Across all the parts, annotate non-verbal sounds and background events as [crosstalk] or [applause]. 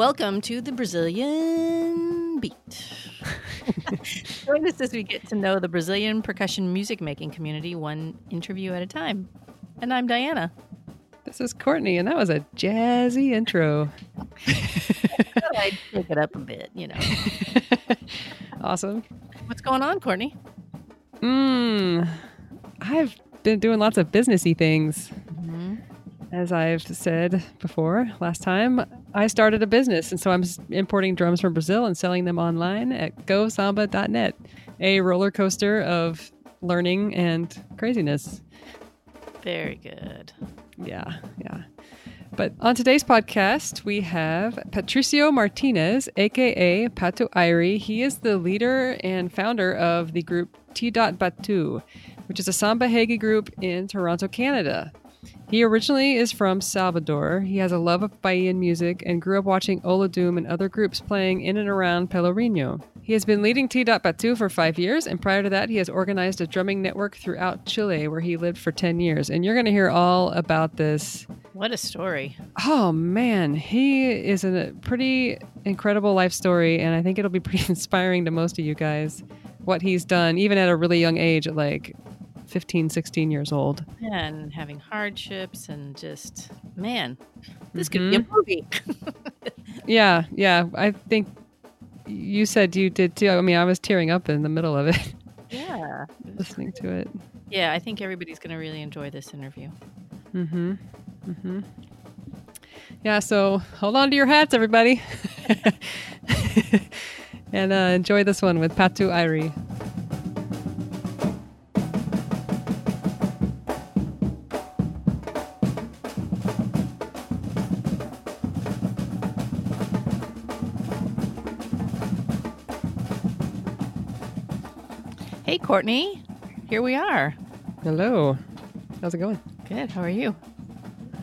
welcome to the Brazilian Beat. [laughs] Join us as we get to know the Brazilian percussion music making community one interview at a time. And I'm Diana. This is Courtney, and that was a jazzy intro. [laughs] I'd take it up a bit, you know. [laughs] awesome. What's going on, Courtney? Hmm. I've been doing lots of businessy things. As I've said before, last time I started a business, and so I'm importing drums from Brazil and selling them online at gosamba.net, a roller coaster of learning and craziness. Very good. Yeah, yeah. But on today's podcast, we have Patricio Martinez, aka Pato Irie. He is the leader and founder of the group TDot Batu, which is a samba reggae group in Toronto, Canada. He originally is from Salvador. He has a love of Bahian music and grew up watching Olodum and other groups playing in and around Pelourinho. He has been leading TDot Batu for five years, and prior to that, he has organized a drumming network throughout Chile, where he lived for 10 years. And you're going to hear all about this. What a story. Oh, man. He is a pretty incredible life story, and I think it'll be pretty [laughs] inspiring to most of you guys what he's done, even at a really young age, at like 15, 16 years old. And having hardships and just, man, this mm-hmm. could be a mm-hmm. movie. [laughs] yeah, yeah. I think you said you did too. I mean, I was tearing up in the middle of it. [laughs] Yeah. listening to it. Yeah, I think everybody's going to really enjoy this interview. Mm hmm. Mm hmm. Yeah, so hold on to your hats, everybody. [laughs] and uh, enjoy this one with Pato Irie. Courtney. Here we are. Hello. How's it going? Good. How are you?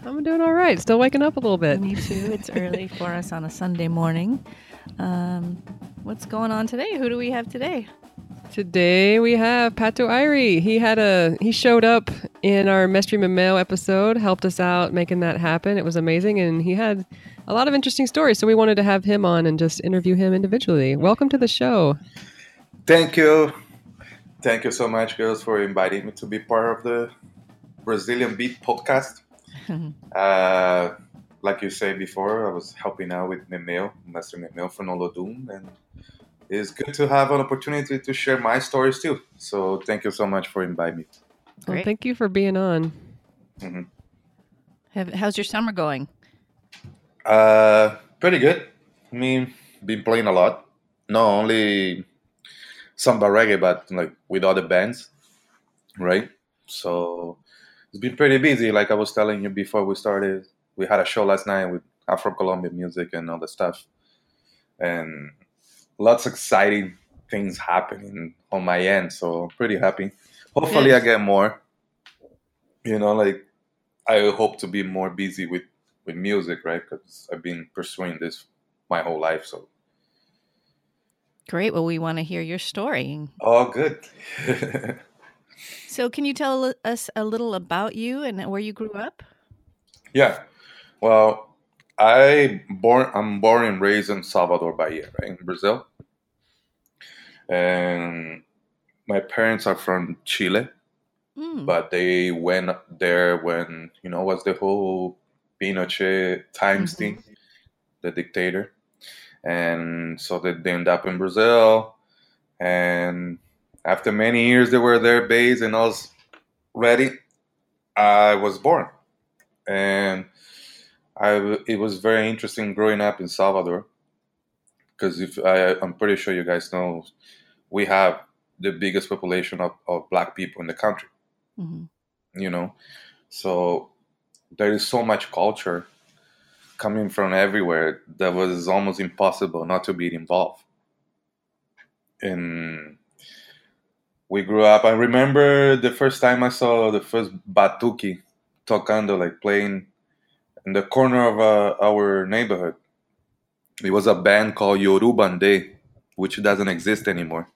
I'm doing all right. Still waking up a little bit. Me too. It's early [laughs] for us on a Sunday morning. Um, what's going on today? Who do we have today? Today we have Pato Irie. He had a he showed up in our Mestre Memel episode, helped us out making that happen. It was amazing, and he had a lot of interesting stories. So we wanted to have him on and just interview him individually. Welcome to the show. Thank you. Thank you so much, girls, for inviting me to be part of the Brazilian Beat podcast. [laughs] uh, like you said before, I was helping out with Memel, Master Memel from Olodum, and it's good to have an opportunity to share my stories too. So thank you so much for inviting me. Well, thank you for being on. Mm-hmm. Have, how's your summer going? Uh, pretty good. I mean, been playing a lot. Not only samba reggae, but like with other bands, right? So it's been pretty busy. Like I was telling you before we started, we had a show last night with Afro Colombian music and all the stuff, and lots of exciting things happening on my end. So I'm pretty happy. Hopefully, I get more. You know, like I hope to be more busy with with music, right? Because I've been pursuing this my whole life, so Great. Well, we want to hear your story. Oh, good. [laughs] so, can you tell us a little about you and where you grew up? Yeah. Well, I born I'm born and raised in Salvador Bahia, right, in Brazil. And my parents are from Chile, mm. but they went there when, you know, was the whole Pinochet times mm-hmm. thing, the dictator and so they, they end up in Brazil. And after many years, they were there, based, and I was ready. I was born, and I it was very interesting growing up in Salvador because if I, I'm pretty sure you guys know, we have the biggest population of, of black people in the country. Mm-hmm. You know, so there is so much culture coming from everywhere that was almost impossible not to be involved. And we grew up. I remember the first time I saw the first batuki tocando, like playing in the corner of uh, our neighborhood. It was a band called Yorubandê, which doesn't exist anymore.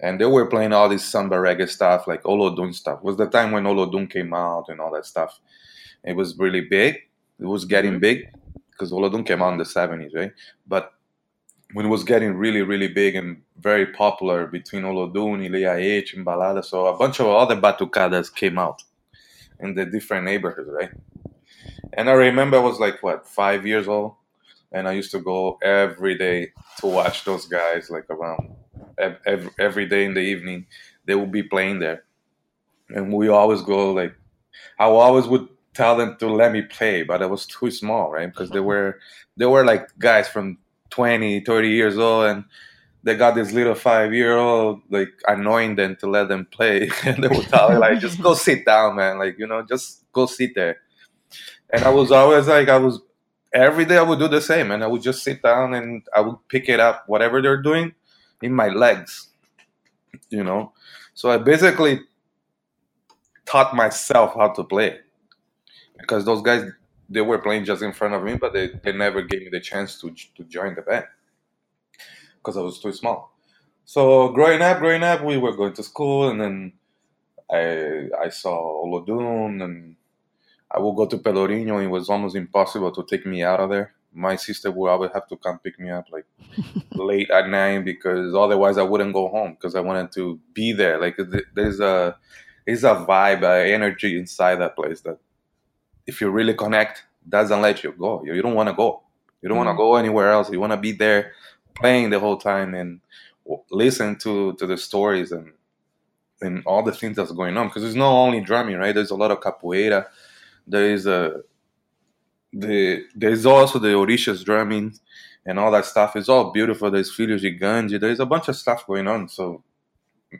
And they were playing all this samba reggae stuff, like Olodum stuff. It was the time when Olodum came out and all that stuff. It was really big it was getting mm-hmm. big because Olodum came out in the 70s, right? But when it was getting really, really big and very popular between Olodum, Ilê Aiyê, and Balada, so a bunch of other batucadas came out in the different neighborhoods, right? And I remember I was like, what, five years old? And I used to go every day to watch those guys, like around every, every day in the evening. They would be playing there. And we always go, like, I always would tell them to let me play, but I was too small, right? Because they uh-huh. were, they were like guys from 20, 30 years old, and they got this little five year old like annoying them to let them play. [laughs] and they would tell me, like, just go sit down, man. Like, you know, just go sit there. And I was always like, I was every day I would do the same, and I would just sit down and I would pick it up, whatever they're doing, in my legs. You know, so I basically taught myself how to play because those guys they were playing just in front of me, but they, they never gave me the chance to to join the band because I was too small. So growing up, growing up, we were going to school, and then I I saw Olodum, and I would go to Pelourinho. It was almost impossible to take me out of there. My sister would always have to come pick me up like [laughs] late at night because otherwise I wouldn't go home because I wanted to be there. Like there's a there's a vibe, a energy inside that place that if you really connect, doesn't let you go. You, you don't want to go. You don't mm-hmm. want to go anywhere else. You want to be there playing the whole time and listen to to the stories and and all the things that's going on because it's not only drumming, right? There's a lot of capoeira there is a the there's also the Orishas drumming and all that stuff. It's all beautiful. There's Filhos de Gandhi. There's a bunch of stuff going on. So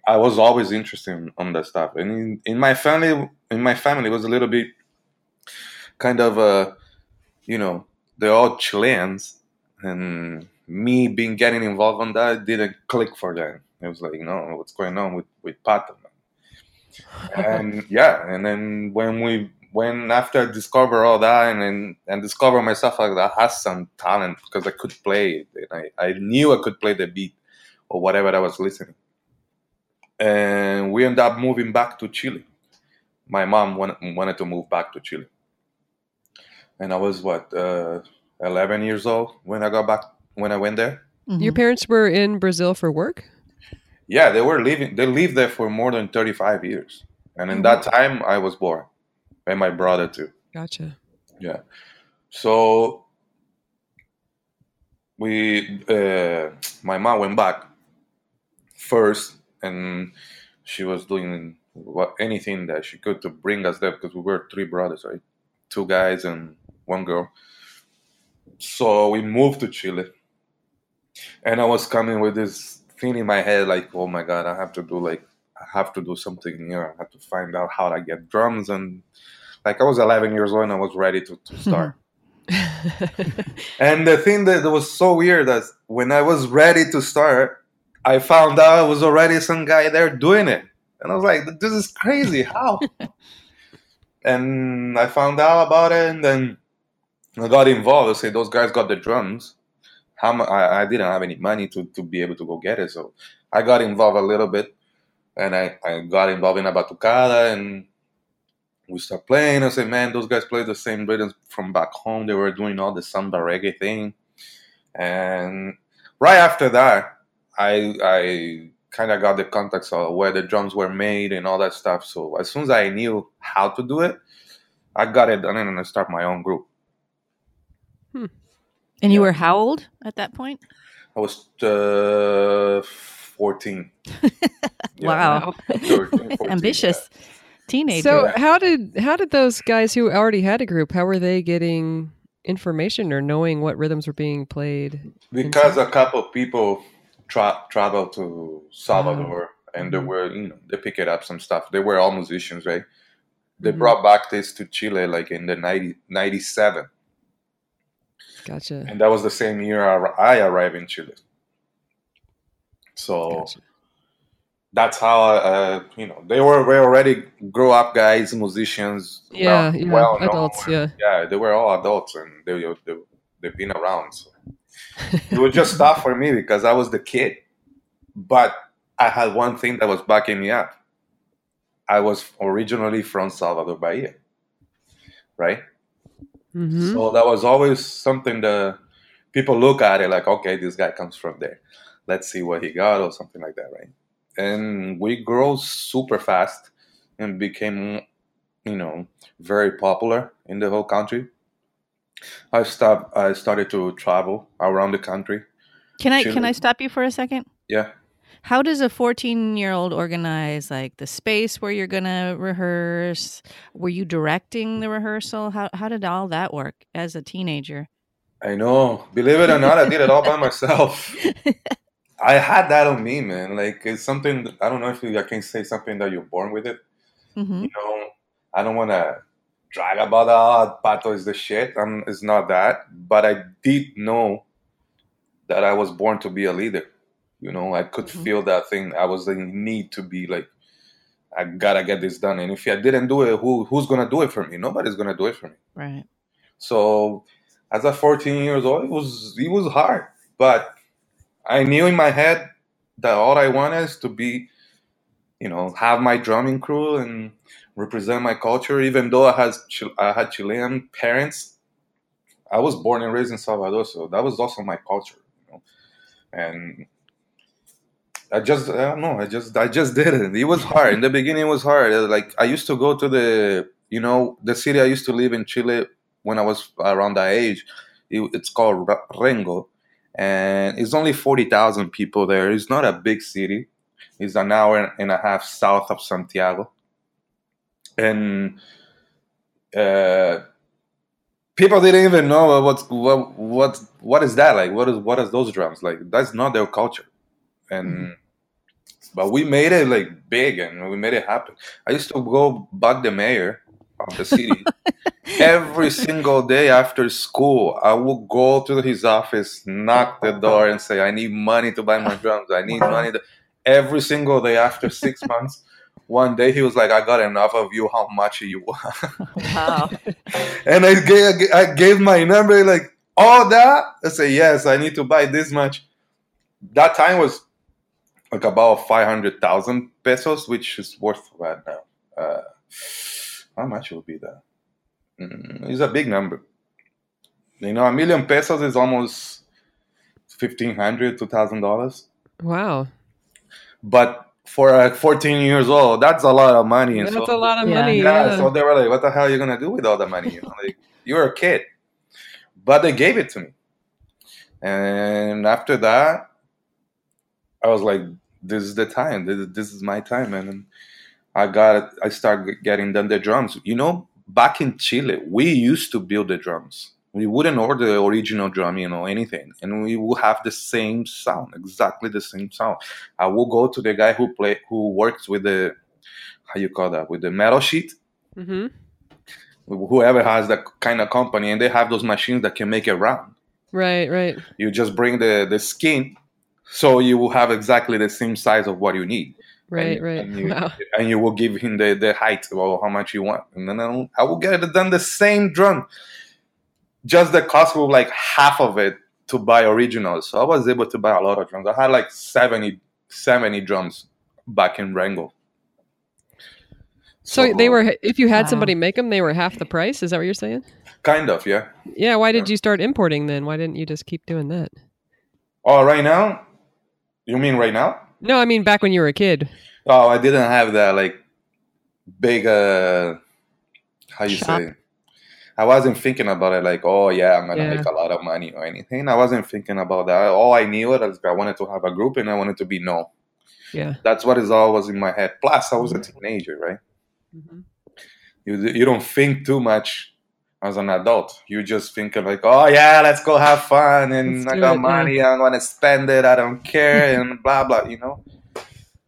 I was always interested in, on that stuff. And in, in my family, in my family, it was a little bit kind of uh, you know, they're all Chileans, and me being getting involved on that didn't click for them. It was like, no, what's going on with with Pato? and [laughs] yeah, and then when we when after I discover all that and and, and discover myself like I had some talent because I could play and I, I knew I could play the beat or whatever I was listening. And we ended up moving back to Chile. My mom wanted, wanted to move back to Chile. And I was what, uh, 11 years old when I got back, when I went there. Mm-hmm. Your parents were in Brazil for work? Yeah, they were living, they lived there for more than 35 years. And in mm-hmm. that time, I was born and my brother too. Gotcha. Yeah. So we, uh, my mom went back first, and she was doing what anything that she could to bring us there because we were three brothers, right? Two guys and one girl. So we moved to Chile, and I was coming with this thing in my head, like, oh my god, I have to do like I have to do something here. I have to find out how to get drums and like I was 11 years old and I was ready to, to start. [laughs] [laughs] and the thing that was so weird is when I was ready to start, I found out I was already some guy there doing it. And I was like, this is crazy. How? [laughs] and I found out about it and then I got involved. I say those guys got the drums. How I, I didn't have any money to, to be able to go get it. So I got involved a little bit and I, I got involved in a batucada and we start playing. I say, man, those guys play the same rhythms from back home. They were doing all the samba reggae thing, and right after that, I I kind of got the context of where the drums were made and all that stuff. So as soon as I knew how to do it, I got it done and I start my own group. Hmm. And you were how old at that point? I was uh, 14. [laughs] wow. 13, 14, Ambitious. Yeah teenager. So how did how did those guys who already had a group? How were they getting information or knowing what rhythms were being played? Because a couple people tra- traveled to Salvador oh. and they mm-hmm. were you know they picked up some stuff. They were all musicians, right? They mm-hmm. brought back this to Chile like in the 90, 97. Gotcha. And that was the same year I arrived in Chile. So gotcha. that's how uh, you know they were we already grow up guys musicians yeah, well, yeah well adults yeah. Yeah they were all adults and they, they they've been around so. It was just tough for me because i was the kid but i had one thing that was backing me up. I was originally from salvador bahia right Mm-hmm. So that was always something that people look at it like, okay, this guy comes from there. Let's see what he got or something like that, right? And we grow super fast and became, you know, very popular in the whole country. I stopped. I started to travel around the country. Can I can I stop you for a second? Yeah. How does a 14 year old organize like the space where you're going to rehearse? Were you directing the rehearsal? How, how did all that work as a teenager? I know. Believe it or not, I did it all by myself. [laughs] I had that on me, man. Like it's something I don't know if you, I can say something that you're born with it. Mm-hmm. You know, I don't want to drag about oh, Pato is the shit. I'm, it's not that, but I did know that I was born to be a leader. You know, I could mm-hmm. feel that thing. I was in need to be like, I gotta get this done. And if I didn't do it, who who's gonna do it for me? Nobody's gonna do it for me. Right. So, as a 14 years old, it was it was hard, but I knew in my head that all I wanted is to be, you know, have my drumming crew and represent my culture. Even though I had I had Chilean parents, I was born and raised in Salvador, so that was also my culture. You know? And I just I don't know. I just I just did it. It was hard in the beginning. It was hard. Like I used to go to the you know the city I used to live in Chile when I was around that age. It, it's called Rengo, and it's only forty thousand people there. It's not a big city. It's an hour and a half south of Santiago, and uh, people didn't even know what's what what what is that like. What is what is those drums like? That's not their culture, and. But we made it like big and we made it happen. I used to go bug the mayor of the city [laughs] every single day after school. I would go to his office, knock the door, and say, "I need money to buy my drums. I need money." To... Every single day after six [laughs] months. One day he was like, "I got enough of you. How much you want?" Wow! [laughs] and I gave I gave my number like all that. I say yes. I need to buy this much. That time was like about 500,000 pesos, which is worth right now. Uh, how much will be that? Mm, it's a big number. You know, a million pesos is almost fifteen hundred, two thousand dollars. Wow! But for a 14 years old, that's a lot of money. That's so, a lot of yeah. money. Yeah, yeah, So they were like, "What the hell are you gonna do with all the money?" You know, like you're a kid. But they gave it to me, and after that, I was like, this is the time. This, this is my time, and I got I start getting done the drums. You know, back in Chile, we used to build the drums. We wouldn't order the original drum, you know, anything, and we will have the same sound, exactly the same sound. I will go to the guy who play, who works with the, how you call that, with the metal sheet. Mm-hmm. Whoever has that kind of company, and they have those machines that can make it round. Right, right. You just bring the the skin so you will have exactly the same size of what you need. Right, and, right. And you, [laughs] wow. and you will give him the, the height or how much you want. And then I'll, I will get it done the same drum. Just the cost of like half of it to buy originals. So I was able to buy a lot of drums. I had like 70, 70 drums back in Rengo. So, so they were, if you had wow. somebody make them, they were half the price. Is that what you're saying? Kind of, yeah. Yeah. Why did yeah. you start importing then? Why didn't you just keep doing that? Oh, right now? You mean right now? No, I mean back when you were a kid. Oh, I didn't have that like big uh how you Shop. say I wasn't thinking about it like, oh yeah, I'm gonna yeah. make a lot of money or anything. I wasn't thinking about that. All I knew was I wanted to have a group and I wanted to be known. Yeah, that's what is always in my head. Plus, I was a mm-hmm. teenager, right? Mm-hmm. You you don't think too much as an adult. You just think of like, oh yeah, let's go have fun, and let's I got it, money, yeah. I'm gonna spend it, I don't care, and [laughs] blah blah. You know,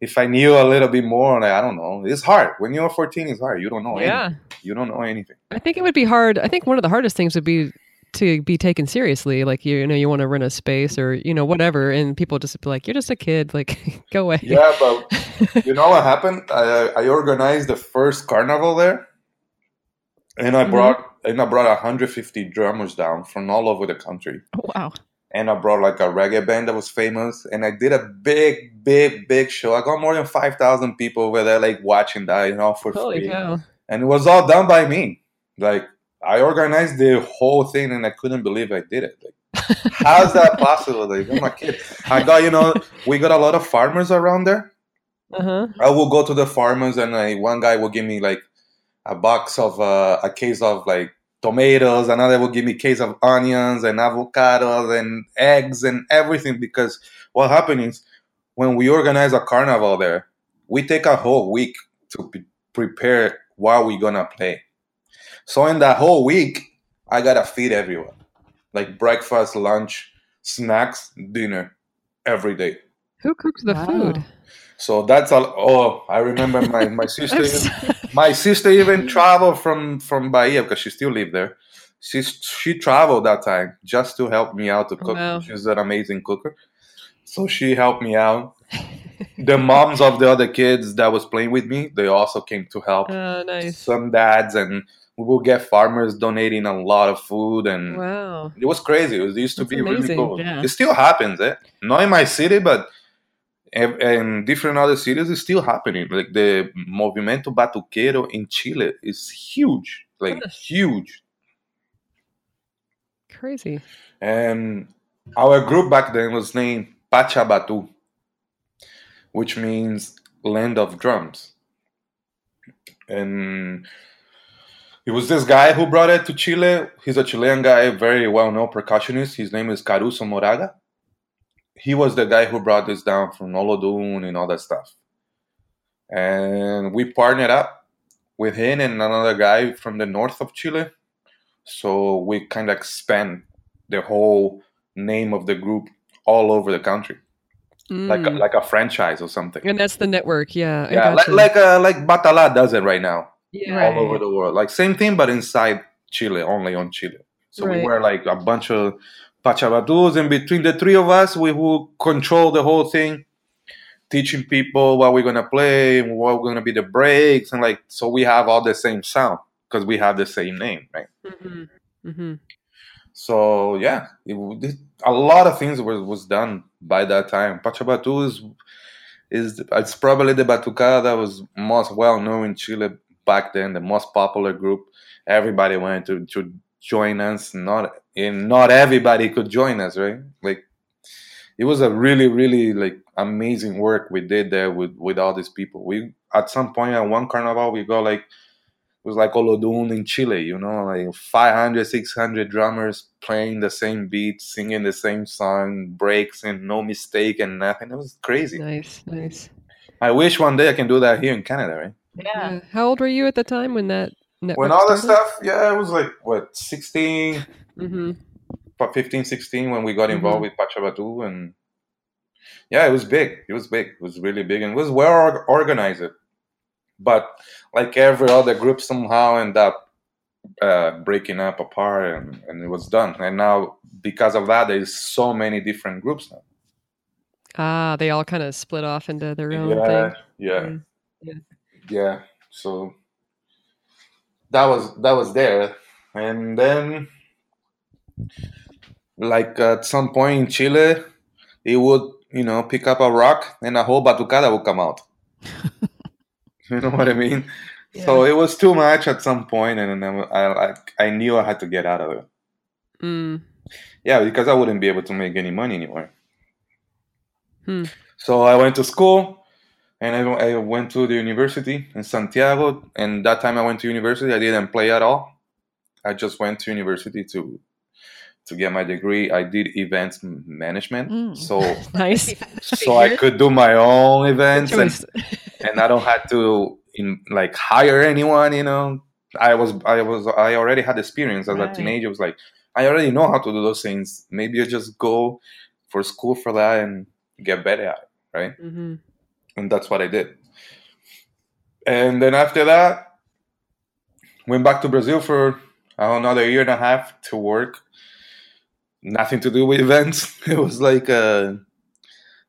if I knew a little bit more, like, I don't know, it's hard. When you're 14, it's hard. You don't know. Yeah, anything. you don't know anything. I think it would be hard. I think one of the hardest things would be to be taken seriously. Like you, you know, you want to rent a space or you know whatever, and people just be like, "You're just a kid. Like, [laughs] go away." Yeah, but [laughs] you know what happened? I, I organized the first carnival there, and I mm-hmm. And I brought 150 drummers down from all over the country. Oh, wow. And I brought like a reggae band that was famous, and I did a big, big, big show. I got more than 5,000 people over there, like watching that, you know, for Holy free. Cow. And it was all done by me. Like I organized the whole thing and I couldn't believe I did it. Like, [laughs] how's that possible? Like, I'm a kid. I got, you know, we got a lot of farmers around there. Uh-huh. I will go to the farmers and I, one guy will give me like a box of uh, a case of like tomatoes. Another will give me a case of onions and avocados and eggs and everything. Because what happens is when we organize a carnival there, we take a whole week to be prepare what we're gonna play. So in that whole week, I gotta feed everyone, like breakfast, lunch, snacks, dinner, every day. Who cooks the wow. food? So that's all. Oh, I remember my my sister. even, my sister even traveled from from Bahia because she still lived there. She she traveled that time just to help me out to cook. Wow. She's an amazing cooker, so she helped me out. the moms of the other kids that was playing with me, they also came to help. Oh, nice. Some dads and we will get farmers donating a lot of food and wow. it was crazy. It, used to That's be amazing. really cool. Yeah. It still happens, eh? Not in my city, but in different other cities, is still happening. Like the Movimento Batuquero in Chile is huge, like huge. Crazy. And our group back then was named Pachabatu, which means land of drums. And it was this guy who brought it to Chile. He's a Chilean guy, very well known percussionist. His name is Caruso Moraga. He was the guy who brought this down from Olodum and all that stuff. And we partnered up with him and another guy from the north of Chile. So we kind of expand the whole name of the group all over the country. Mm. Like a, like a franchise or something. And that's the network, yeah. Yeah, like like, uh, like Batala does it right now yeah. all over the world. Like same thing, but inside Chile, only on Chile. So right. we were like a bunch of Pachabatus, and between the three of us, we will control the whole thing, teaching people what we're gonna play, and what we're gonna be the breaks, and like so we have all the same sound because we have the same name, right? Mm-hmm. Mm-hmm. So yeah, it, it, a lot of things was was done by that time. Pachabatu is is it's probably the batucada that was most well known in Chile back then, the most popular group. Everybody wanted to, to join us. Not and not everybody could join us, right? Like it was a really, really like amazing work we did there with with all these people. We at some point at one carnival we got like it was like Olodum in Chile, you know, like 500, 600 drummers playing the same beat, singing the same song, breaks and no mistake and nothing. It was crazy. Nice, nice. I wish one day I can do that here in Canada, right? Yeah. How old were you at the time when that when all that stuff? Yeah, it was like what 16, mm-hmm. 15, 16 when we got involved mm-hmm. with Pachabatu, and yeah, it was big. It was big. It was really big, and it was well organized. But like every other group, somehow end up uh, breaking up apart, and, and it was done. And now because of that, there's so many different groups now. Ah, they all kind of split off into their own yeah, thing. Yeah, mm. yeah yeah so that was that was there and then like at some point in chile it would you know pick up a rock and a whole batucada would come out [laughs] you know what i mean yeah. so it was too much at some point and then i like i knew i had to get out of it mm. yeah because i wouldn't be able to make any money anymore hmm. so i went to school and I, I went to the university in Santiago. And that time I went to university, I didn't play at all. I just went to university to to get my degree. I did events management, mm. so [laughs] nice. so I could do my own events, and, and I don't have to in, like hire anyone. You know, I was I was I already had experience as right. a teenager. I was like, I already know how to do those things. Maybe I just go for school for that and get better at it, right? Mm-hmm and that's what I did. And then after that, went back to Brazil for another year and a half to work. Nothing to do with [laughs] events. It was like a,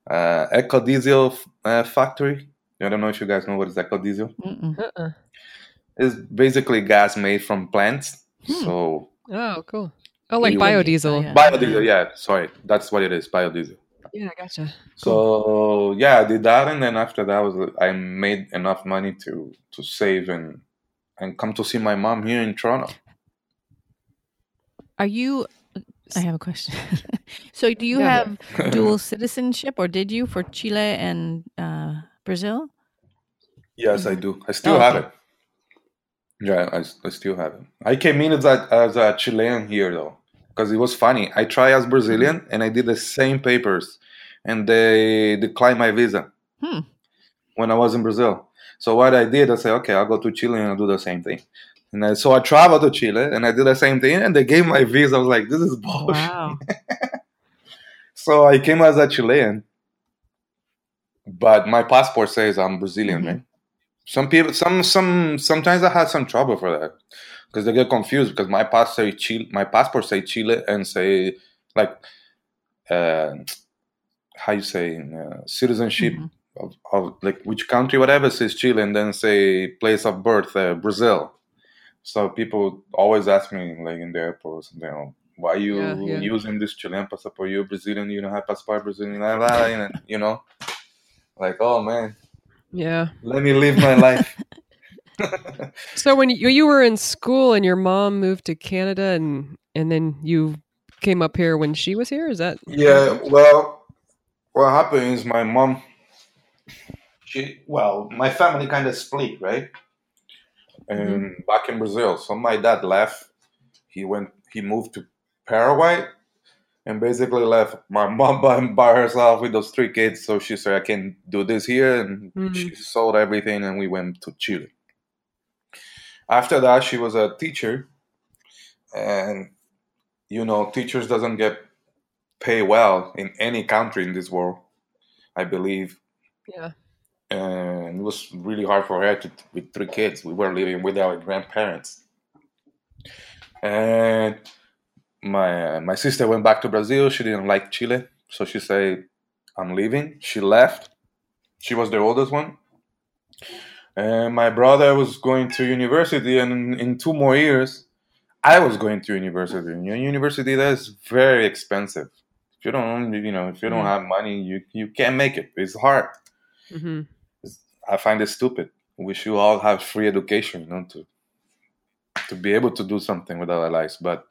a eco diesel uh, factory. I don't know if you guys know what is eco diesel. Uh-uh. It's basically gas made from plants. Hmm. So oh, cool. Oh, like biodiesel. Biodiesel, yeah. Sorry, that's what it is. Biodiesel. Yeah, I gotcha. So yeah, I did that, and then after that was I made enough money to to save and and come to see my mom here in Toronto. Are you? I have a question. [laughs] so, do you have [laughs] dual citizenship, or did you for Chile and uh, Brazil? Yes, I do. I still oh, have okay. it. Yeah, I, I still have it. I came in as a, as a Chilean here though, because it was funny. I tried as Brazilian and I did the same papers, and they declined my visa hmm. when I was in Brazil. So what I did, I said, okay, I'll go to Chile and I'll do the same thing. And I, so I traveled to Chile and I did the same thing, and they gave my visa. I was like, this is bullshit. Wow. [laughs] so I came as a Chilean, but my passport says I'm Brazilian, mm-hmm. right? Some people, some, some, sometimes I had some trouble for that because they get confused because my passport say Chile, my passport say Chile and say like, uh, how you say uh, citizenship mm-hmm. of, of, like which country, whatever says Chile, and then say place of birth uh, Brazil. So people always ask me like in the airports, you know, why are you yeah, yeah. using this Chilean passport? You're Brazilian, you don't have passport Brazilian, you know, like oh man yeah. Let me live my life. [laughs] [laughs] so when you, you were in school and your mom moved to Canada and and then you came up here when she was here, is that? Yeah. Well, what happened is my mom. She well, my family kind of split, right? And mm-hmm. back in Brazil, so my dad left. He went. He moved to Paraguay and basically left my [laughs] mom by, by herself with those three kids. So she said, I can do this here. And mm-hmm. she sold everything and we went to Chile. After that, she was a teacher. And, you know, teachers doesn't get paid well in any country in this world, I believe. Yeah. And it was really hard for her to, with three kids. We were living with our grandparents. And my my sister went back to Brazil. She didn't like Chile, so she said, "I'm leaving." She left. She was the oldest one, and my brother was going to university, and in two more years, I was going to university. University that's very expensive. You don't, you know, if you don't have money, you you can't make it. It's hard. Mm-hmm. I find it stupid. We should all have free education, you know, to to be able to do something with our lives. But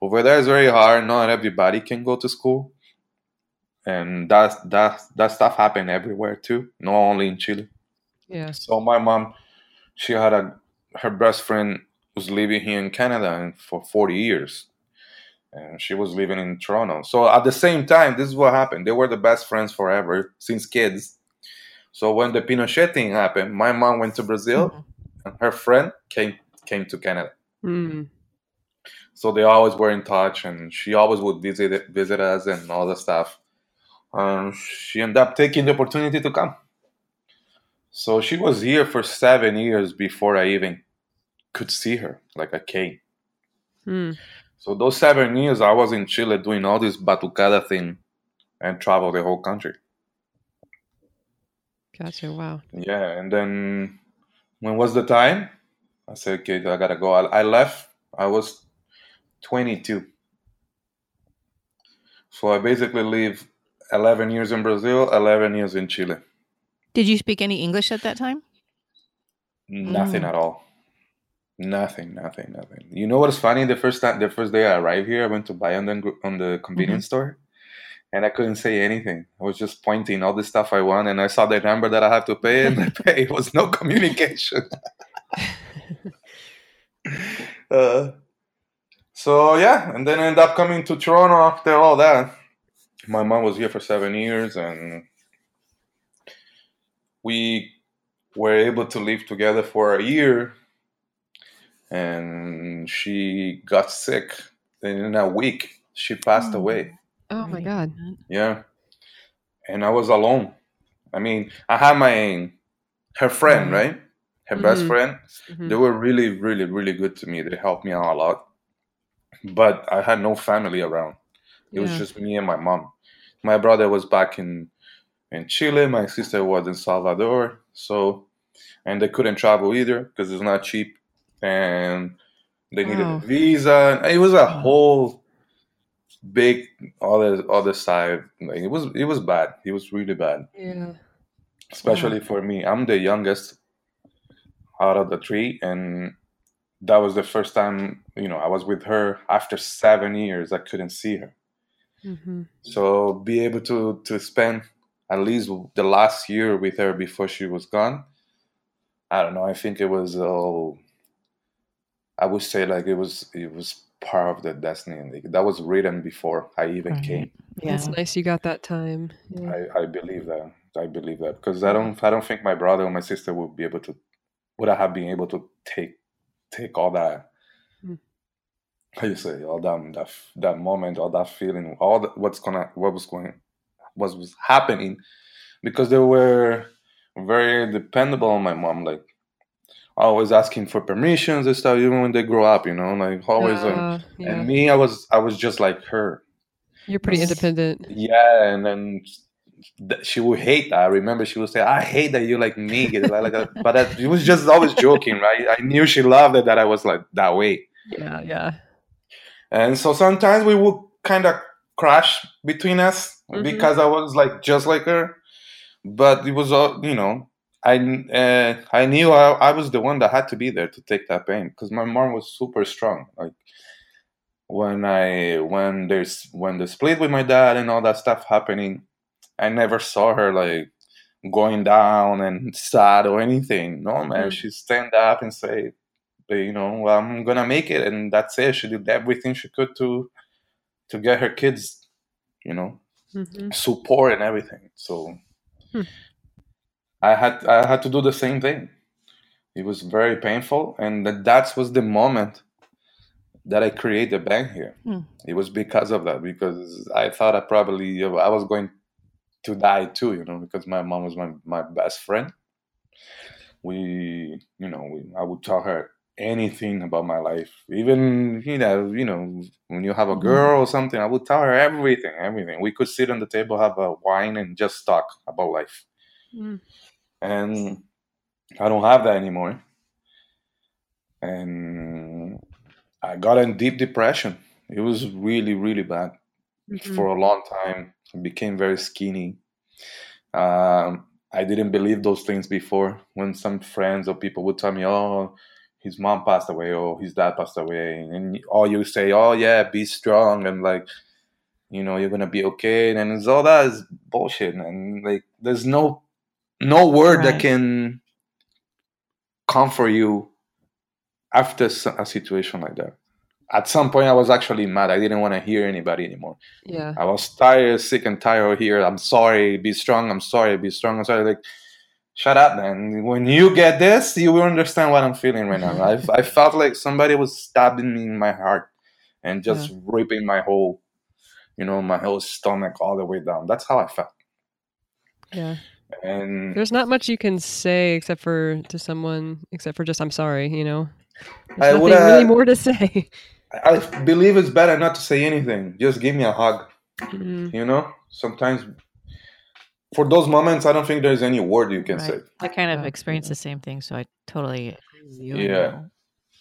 over there is very hard. Not everybody can go to school, and that that that stuff happened everywhere too, not only in Chile. Yeah. So my mom, she had a her best friend was living here in Canada for forty years, and she was living in Toronto. So at the same time, this is what happened. They were the best friends forever since kids. So when the Pinochet thing happened, my mom went to Brazil, mm-hmm. and her friend came came to Canada. Mm. So they always were in touch, and she always would visit visit us and all the stuff. Um, she ended up taking the opportunity to come. So she was here for seven years before I even could see her, like I came. Mm. So those seven years, I was in Chile doing all this batucada thing and travel the whole country. Gotcha. Wow. Yeah, and then when was the time? I said, okay, I gotta go. I, I left. I was 22. So I basically lived 11 years in Brazil, 11 years in Chile. Did you speak any English at that time? Nothing mm. at all. Nothing, nothing, nothing. You know what's funny? The first time, the first day I arrived here, I went to buy on the on the convenience mm-hmm. store, and I couldn't say anything. I was just pointing all the stuff I want, and I saw the number that I have to pay, and I [laughs] pay. [laughs] It was no communication. [laughs] uh, so yeah, and then I ended up coming to Toronto after all that. My mom was here for seven years, and we were able to live together for a year. And she got sick, and in a week she passed oh. away. Oh my god! Yeah, and I was alone. I mean, I had my her friend, right? her mm-hmm. best friend. Mm-hmm. They were really, really, really good to me. They helped me out a lot. But I had no family around. It yeah. was just me and my mom. My brother was back in in Chile. My sister was in Salvador. So, and they couldn't travel either because it's not cheap, and they needed oh. a visa. It was a whole big other other side. Like it was it was bad. It was really bad. Yeah. Especially yeah. for me. I'm the youngest out of the three, and that was the first time you know I was with her after seven years. I couldn't see her, mm-hmm. so be able to to spend at least the last year with her before she was gone. I don't know. I think it was all. I would say like it was it was part of the destiny and that was written before I even right. came. Yeah, it's nice you got that time. Yeah. I, I believe that. I believe that because I don't I don't think my brother or my sister would be able to would I have been able to take take all that mm. how you say all that that that moment all that feeling all that what's gonna what was going what was happening because they were very dependable on my mom like always asking for permissions and stuff even when they grow up you know like always uh, yeah. and me i was i was just like her you're pretty independent yeah and then she would hate that. I remember she would say, "I hate that you like me," like, but it was just always joking, right? I knew she loved it that I was like that way. Yeah, yeah. And so sometimes we would kind of crash between us mm-hmm. because I was like just like her, but it was all you know. I uh, I knew I, I was the one that had to be there to take that pain because my mom was super strong. Like when I when there's when the split with my dad and all that stuff happening, I never saw her like going down and sad or anything. No, man, mm-hmm. she stand up and say, you know, well, I'm gonna make it, and that's it. She did everything she could to to get her kids, you know, mm-hmm. support and everything. So hmm. I had I had to do the same thing. It was very painful, and that that was the moment that I created the bank here. Hmm. It was because of that, because I thought I probably I was going to die too, you know, because my mom was my, my best friend. We, you know, we, I would tell her anything about my life, even you know, you know, when you have a mm-hmm. girl or something, I would tell her everything, everything. We could sit on the table, have a wine, and just talk about life. Mm. And I don't have that anymore. And I got in deep depression. It was really, really bad mm-hmm. for a long time I became very skinny. Um, I didn't believe those things before. When some friends or people would tell me, "Oh, his mom passed away," or his dad passed away, and all you say, "Oh yeah, be strong," and like, you know, you're gonna be okay, and it's all that is bullshit, and like, there's no no word right. that can comfort you after a situation like that at some point I was actually mad. I didn't want to hear anybody anymore. Yeah. I was tired, sick and tired of here. I'm sorry, be strong, I'm sorry, be strong, I'm sorry. Like, shut up, man. When you get this, you will understand what I'm feeling right now. I, I [laughs] felt like somebody was stabbing me in my heart and just yeah. ripping my whole, you know, my whole stomach all the way down. That's how I felt. Yeah. And there's not much you can say except for to someone, except for just, I'm sorry, you know? There's I nothing really more to [laughs] say. I believe it's better not to say anything. Just give me a hug. Mm-hmm. You know, sometimes for those moments, I don't think there's any word you can right. say. I kind of experienced the same thing, so I totally Yeah,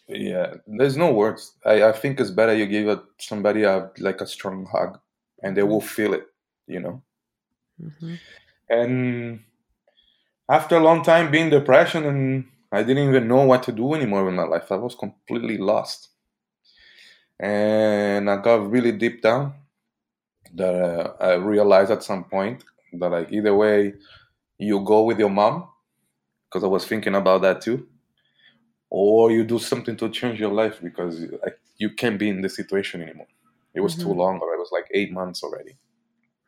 yeah. There's no words. I, I think it's better you give a, somebody a like a strong hug, and they will feel it. You know. Mm-hmm. And after a long time being depression, and I didn't even know what to do anymore with my life. I was completely lost and I got really deep down that uh, I realized at some point that like either way you go with your mom because I was thinking about that too or you do something to change your life because like, you can't be in this situation anymore it was mm-hmm. too long or it was like eight months already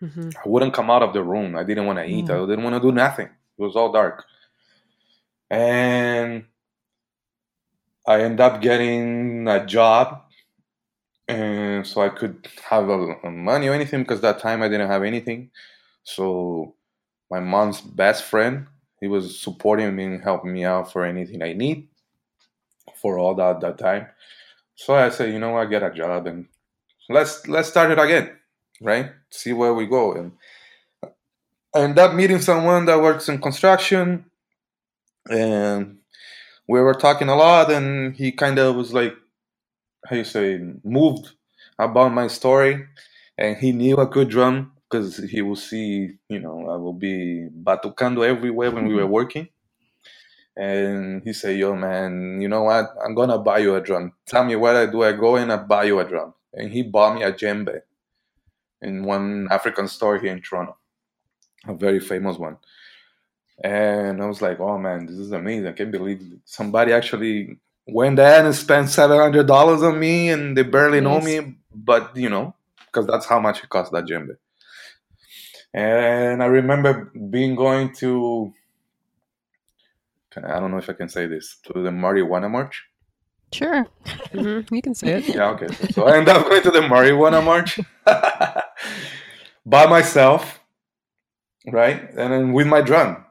mm-hmm. I wouldn't come out of the room I didn't want to eat mm-hmm. I didn't want to do nothing it was all dark and I end up getting a job and so I could have a, a money or anything because that time I didn't have anything. So my mom's best friend, he was supporting me and helping me out for anything I need for all that that time. So I said, you know, I get a job and let's let's start it again, right? See where we go. And I end up meeting someone that works in construction, and we were talking a lot, and he kind of was like, how you say moved about my story, and he knew I could drum because he will see, you know, I will be batucando everywhere when we were mm-hmm. working. and he said, "Yo, man, you know what? I'm gonna buy you a drum. Tell me where I do. I go and I buy you a drum." And he bought me a djembe in one African store here in Toronto, a very famous one. And I was like, "Oh man, this is amazing! I can't believe somebody actually went there and spent seven hundred dollars on me, and they barely yes. know me, but you know, because that's how much it cost that djembe." And I remember being going to I don't know if I can say this to the marijuana march. Sure, mm-hmm. you can say it. Yeah, okay. So I end up going to the marijuana march [laughs] by myself, right? And then with my drum,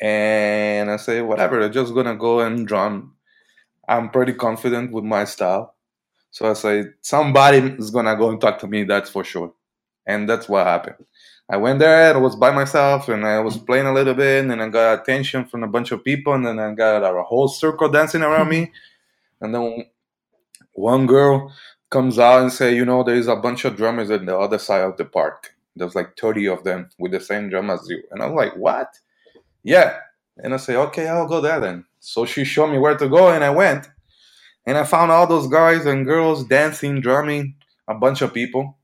and I say whatever. I'm just gonna go and drum. I'm pretty confident with my style, so I say somebody is gonna go and talk to me. That's for sure, and that's what happened. I went there and I was by myself and I was playing a little bit and I got attention from a bunch of people and then I got a whole circle dancing around me. And then one girl comes out and say, you know, there's a bunch of drummers at the other side of the park. There's like 30 of them with the same drum as you. And I'm like, what? Yeah. And I say, okay, I'll go there then. So she showed me where to go and I went. And I found all those guys and girls dancing, drumming, a bunch of people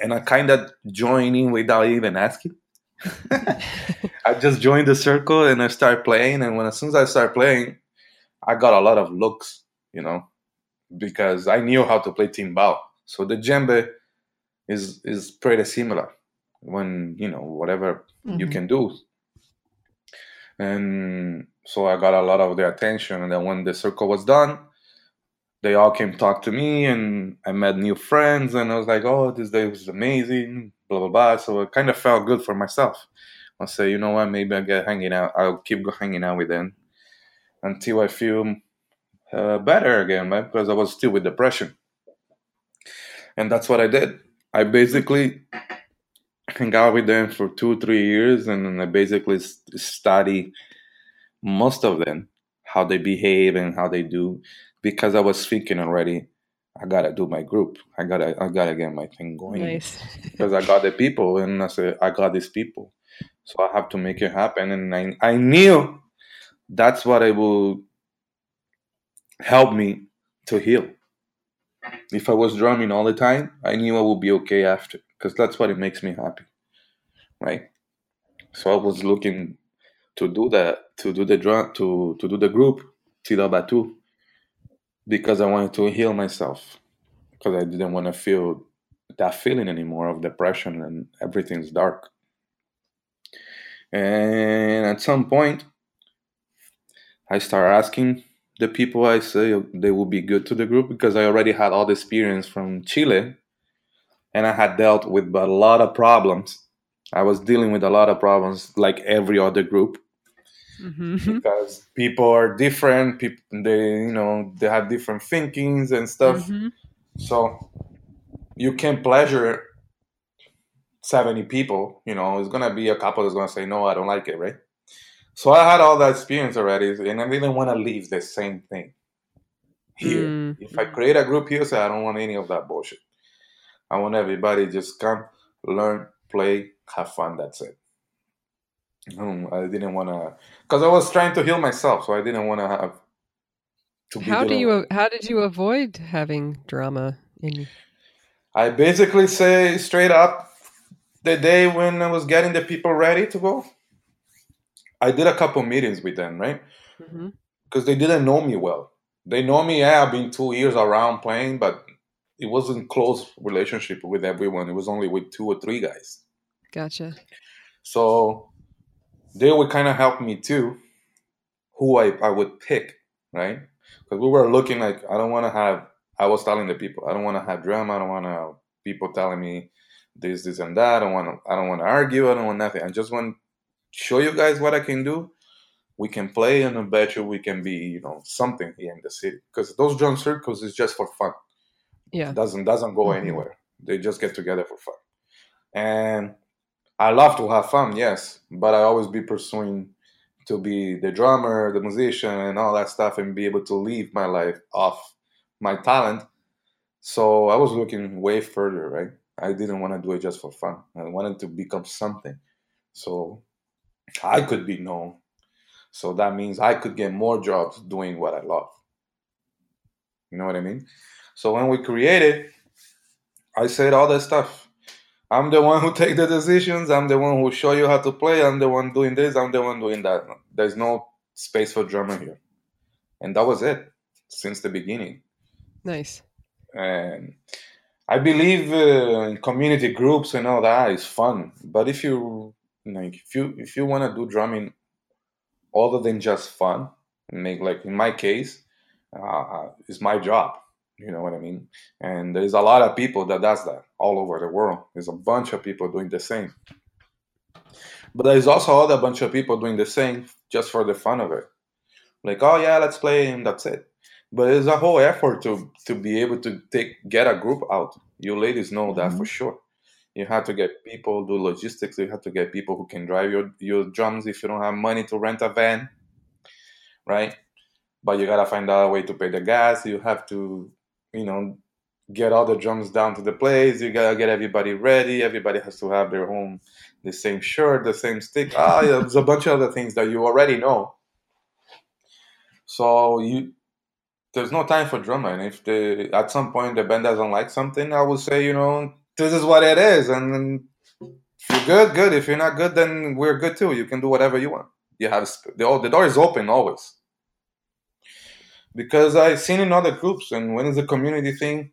and I kind of joined in without even asking. [laughs] I just joined the circle and I started playing. And when as soon as I started playing, I got a lot of looks, you know, because I knew how to play timbal. So the djembe is is pretty similar when you know whatever mm-hmm. you can do. And so I got a lot of their attention. And then when the circle was done, they all came talk to me and I met new friends and I was like, oh, this day was amazing, blah, blah, blah. So it kind of felt good for myself. I say, you know what, maybe I'll get hanging out. I'll keep hanging out with them until I feel uh, better again, right? Because I was still with depression. And that's what I did. I basically hang out with them for two, three years and I basically study most of them, how they behave and how they do because I was thinking already, I gotta do my group. I gotta I gotta get my thing going. Nice. [laughs] because I got the people and I said I got these people. So I have to make it happen. And I I knew that's what it will help me to heal. If I was drumming all the time, I knew I would be okay after because that's what it makes me happy. Right? So I was looking to do that, to do the drum to to do the group, TDot Batu because I wanted to heal myself because I didn't want to feel that feeling anymore of depression and everything's dark. And at some point, I start asking the people I say they will be good to the group because I already had all the experience from Chile and I had dealt with a lot of problems. I was dealing with a lot of problems like every other group mm-hmm. [laughs] because people are different. People they you know they have different thinkings and stuff. Mm-hmm. So you can pleasure 70 people, you know, it's gonna be a couple that's gonna say, No, I don't like it, right? So I had all that experience already, and I didn't want to leave the same thing here. Mm. If I create a group here, say I don't want any of that bullshit. I want everybody just come, learn, play, have fun. That's it. I didn't want to, because I was trying to heal myself, so I didn't want to have. To how do you? How did you avoid having drama in? I basically say straight up, the day when I was getting the people ready to go, I did a couple meetings with them, right? Because mm-hmm. they didn't know me well. They know me. Yeah, I've been two years around playing, but it wasn't close relationship with everyone. It was only with two or three guys. Gotcha. So they would kind of help me too, who I, I would pick, right? Because we were looking like, I don't want to have, I was telling the people, I don't want to have drama. I don't want to people telling me this, this, and that. I don't want to, I don't want to argue. I don't want nothing. I just want show you guys what I can do. We can play, and I bet you we can be, you know, something here in the city. Because those drum circles is just for fun. Yeah, it doesn't doesn't go mm-hmm. anywhere. They just get together for fun, and I love to have fun, yes, but I always be pursuing to be the drummer, the musician, and all that stuff, and be able to live my life off my talent. So I was looking way further, right? I didn't want to do it just for fun. I wanted to become something. So I could be known So that means I could get more jobs doing what I love. You know what I mean? So when we created, I said all that stuff. I'm the one [laughs] who take the decisions. I'm the one who show you how to play. I'm the one doing this. I'm the one doing that. There's no space for drummer here, and that was it since the beginning. Nice. And I believe uh, in community groups and all that is fun. But if you like, if you if you want to do drumming other than just fun, make like in my case, uh, it's my job. You know what I mean? And there's a lot of people that does that all over the world. There's a bunch of people doing the same. But there's also other bunch of people doing the same just for the fun of it. Like, oh yeah, let's play and that's it. But it's a whole effort to to be able to take get a group out. You ladies know that mm-hmm. for sure. You have to get people do logistics. You have to get people who can drive your your drums if you don't have money to rent a van, right? But you gotta find out a way to pay the gas. You have to you know, get all the drums down to the place. You gotta get everybody ready. Everybody has to have their own, the same shirt, the same stick. Ah, yeah, there's a bunch of other things that you already know. So you, there's no time for drama. And if the at some point the band doesn't like something, I would say, you know, this is what it is. And if you're good, good. If you're not good, then we're good too. You can do whatever you want. You have the the door is open always because I've seen in other groups, and when it's a community thing,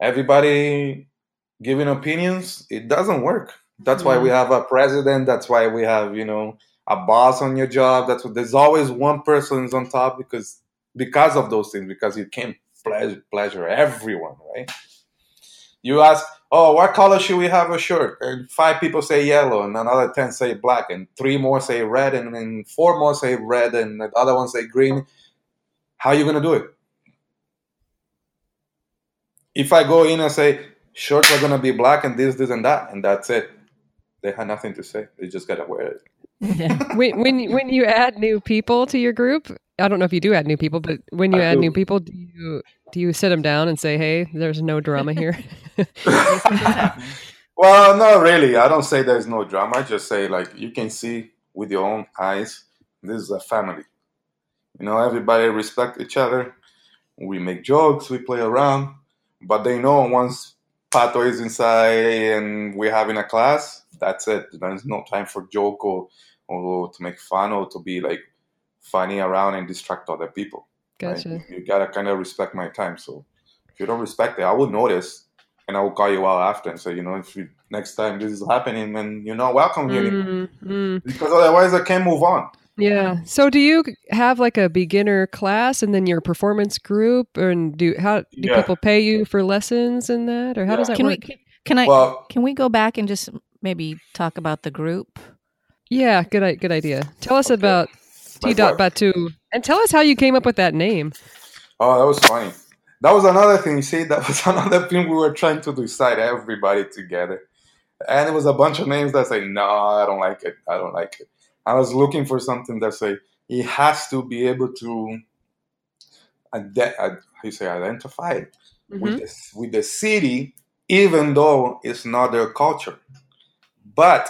everybody giving opinions, it doesn't work. That's why we have a president. That's why we have you know a boss on your job. That's what there's always one person is on top because because of those things because you can't pleasure, pleasure everyone, right? You ask, oh, what color should we have a shirt? And five people say yellow, and another ten say black, and three more say red, and then four more say red, and the other one say green how are you going to do it? If I go in and say shirts are going to be black and this, this, and that, and that's it, they have nothing to say. They just got to wear it. Yeah. when when when you add new people to your group, I don't know if you do add new people, but when you I add do. new people, do you do you sit them down and say, "Hey, there's no drama here"? [laughs] [laughs] well, not really. I don't say there's no drama. I just say like you can see with your own eyes. This is a family. You know, everybody respect each other. We make jokes, we play around, but they know once Pato is inside and we're having a class, that's it. There's no time for joke or, or to make fun or to be like funny around and distract other people. Gotcha. Right? You gotta kind of respect my time. So if you don't respect it, I will notice and I will call you out after and say, you know, if you, next time this is happening, then you're not welcome here mm-hmm. because otherwise I can't move on. Yeah. So do you have like a beginner class and then your performance group and do how do yeah. people pay you for lessons in that or how yeah. does that can work? We, can I well, can we go back and just maybe talk about the group? Yeah, good good idea. Tell us okay. about TDot Batu and tell us how you came up with that name. Oh, that was funny. That was another thing. You see, that [laughs] was another thing we were trying to decide everybody together. And it was a bunch of names that say, no, I don't like it. I don't like it. I was looking for something that say he has to be able to how you say identify mm-hmm. with the, with the city, even though it's not their culture. But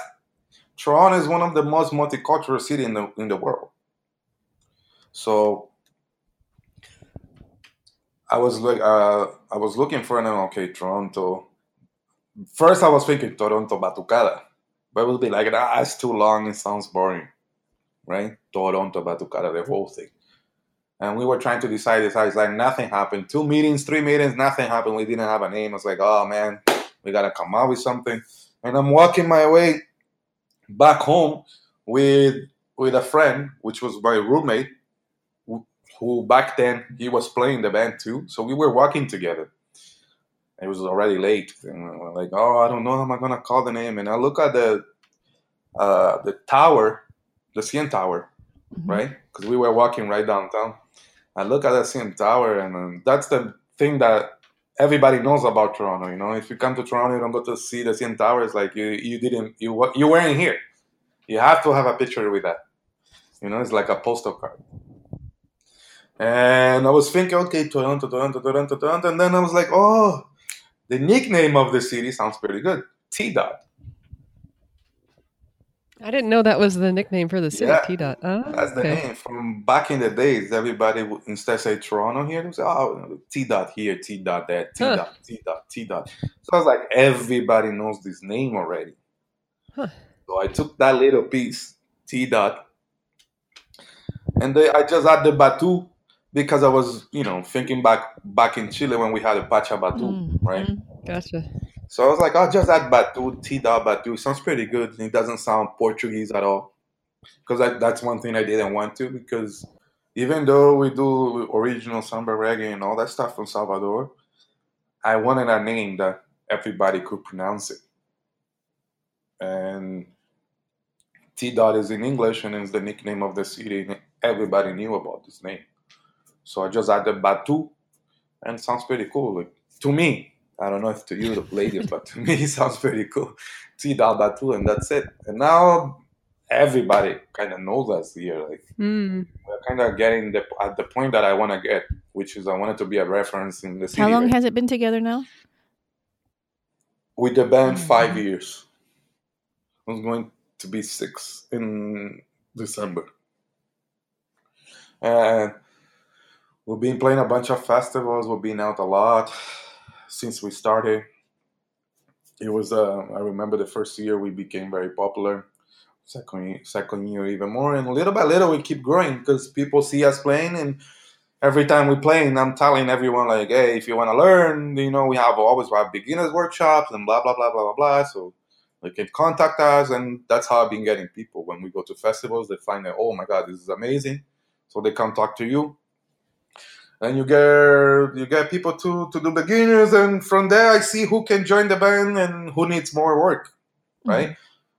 Toronto is one of the most multicultural city in the in the world. So I was like, uh, I was looking for an okay Toronto. First, I was thinking Toronto Batucada but it would be like, ah, that's too long. It sounds boring, right? Toronto Batucada, the whole thing. And we were trying to decide this. I was like, nothing happened. Two meetings, three meetings, nothing happened. We didn't have a name. I was like, oh man, we gotta come up with something. And I'm walking my way back home with with a friend, which was my roommate, who, back then he was playing the band too. So we were walking together it was already late. And I'm like, oh, I don't know how am I gonna call the name. And I look at the uh, the tower, the CN Tower, mm-hmm. right? Because we were walking right downtown. I look at the CN Tower, and um, that's the thing that everybody knows about Toronto. You know, if you come to Toronto, you don't go to see the CN Tower. It's like you you didn't you you weren't here. You have to have a picture with that. You know, it's like a postal card. And I was thinking, okay, Toronto, Toronto, Toronto, Toronto, and then I was like, oh, the nickname of the city sounds pretty good. T Dot. I didn't know that was the nickname for the city, yeah, T dot. Oh, that's the name from back in the days. Everybody would instead say Toronto here, they say, "Oh, T dot here, T dot there, T huh. dot, T dot, T dot." So I was like, everybody knows this name already. Huh. So I took that little piece, T dot, and they, I just added the Batu because I was, you know, thinking back back in Chile when we had a Pacha Batu, mm-hmm. right? Gotcha. So I was like, I'll just add Batu, T dot Batu. Sounds pretty good. It doesn't sound Portuguese at all. Because that's one thing I didn't want to. Because even though we do original samba reggae and all that stuff from Salvador, I wanted a name that everybody could pronounce it. And T dot is in English and it's the nickname of the city. and Everybody knew about this name. So I just added Batu and sounds pretty cool. Like, to me, I don't know if to you, the ladies, but to [laughs] me, it sounds pretty cool. T Batu, and that's it. And now everybody kind of knows us here. Like mm. we're kind of getting the, at the point that I want to get, which is I wanted to be a reference in the city. How long right? has it been together now? With the band, mm-hmm. five years. It was going to be six in December. And we've been playing a bunch of festivals. We've been out a lot since we started. It was uh, I remember the first year we became very popular. Second second year even more, and little by little we keep growing because people see us playing, and every time we play, I'm telling everyone like, hey, if you want to learn, you know, we have always have beginners workshops and blah blah blah blah blah blah. So they can contact us, and that's how I've been getting people when we go to festivals. They find that oh my god, this is amazing, so they come talk to you and you get you get people to to do beginners and from there i see who can join the band and who needs more work mm-hmm. right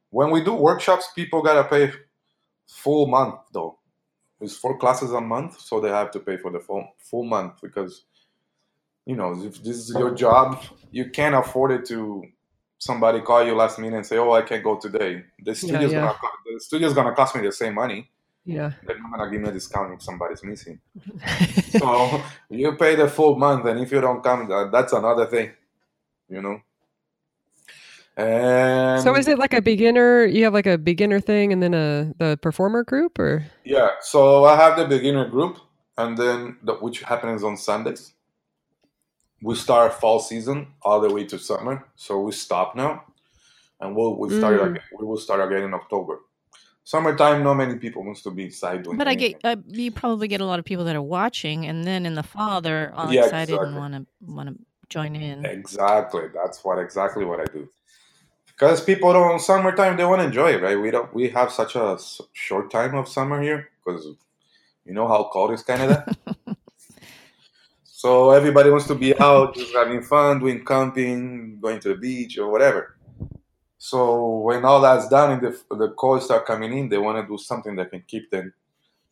when we do workshops people gotta pay full month though it's four classes a month so they have to pay for the full full month because you know if this is your job you can't afford it to somebody call you last minute and say oh i can't go today the studio's yeah, yeah. gonna the studio's gonna cost me the same money yeah. They're not gonna give me a discount if somebody's missing. [laughs] so you pay the full month, and if you don't come, that's another thing, you know. And so is it like a beginner? You have like a beginner thing, and then a the performer group, or yeah. So I have the beginner group, and then the, which happens on Sundays. We start fall season all the way to summer, so we stop now, and we'll we start mm. again, we will start again in October summertime not many people wants to be inside doing but anything. i get uh, you probably get a lot of people that are watching and then in the fall they're all yeah, excited exactly. and want to want to join in. Exactly that's what exactly what i do. Because people don't summertime they want to enjoy it right? We don't we have such a short time of summer here because you know how cold is canada? [laughs] So everybody wants to be out just having fun doing camping going to the beach or whatever so when all that's done and the, the calls start coming in, they want to do something that can keep them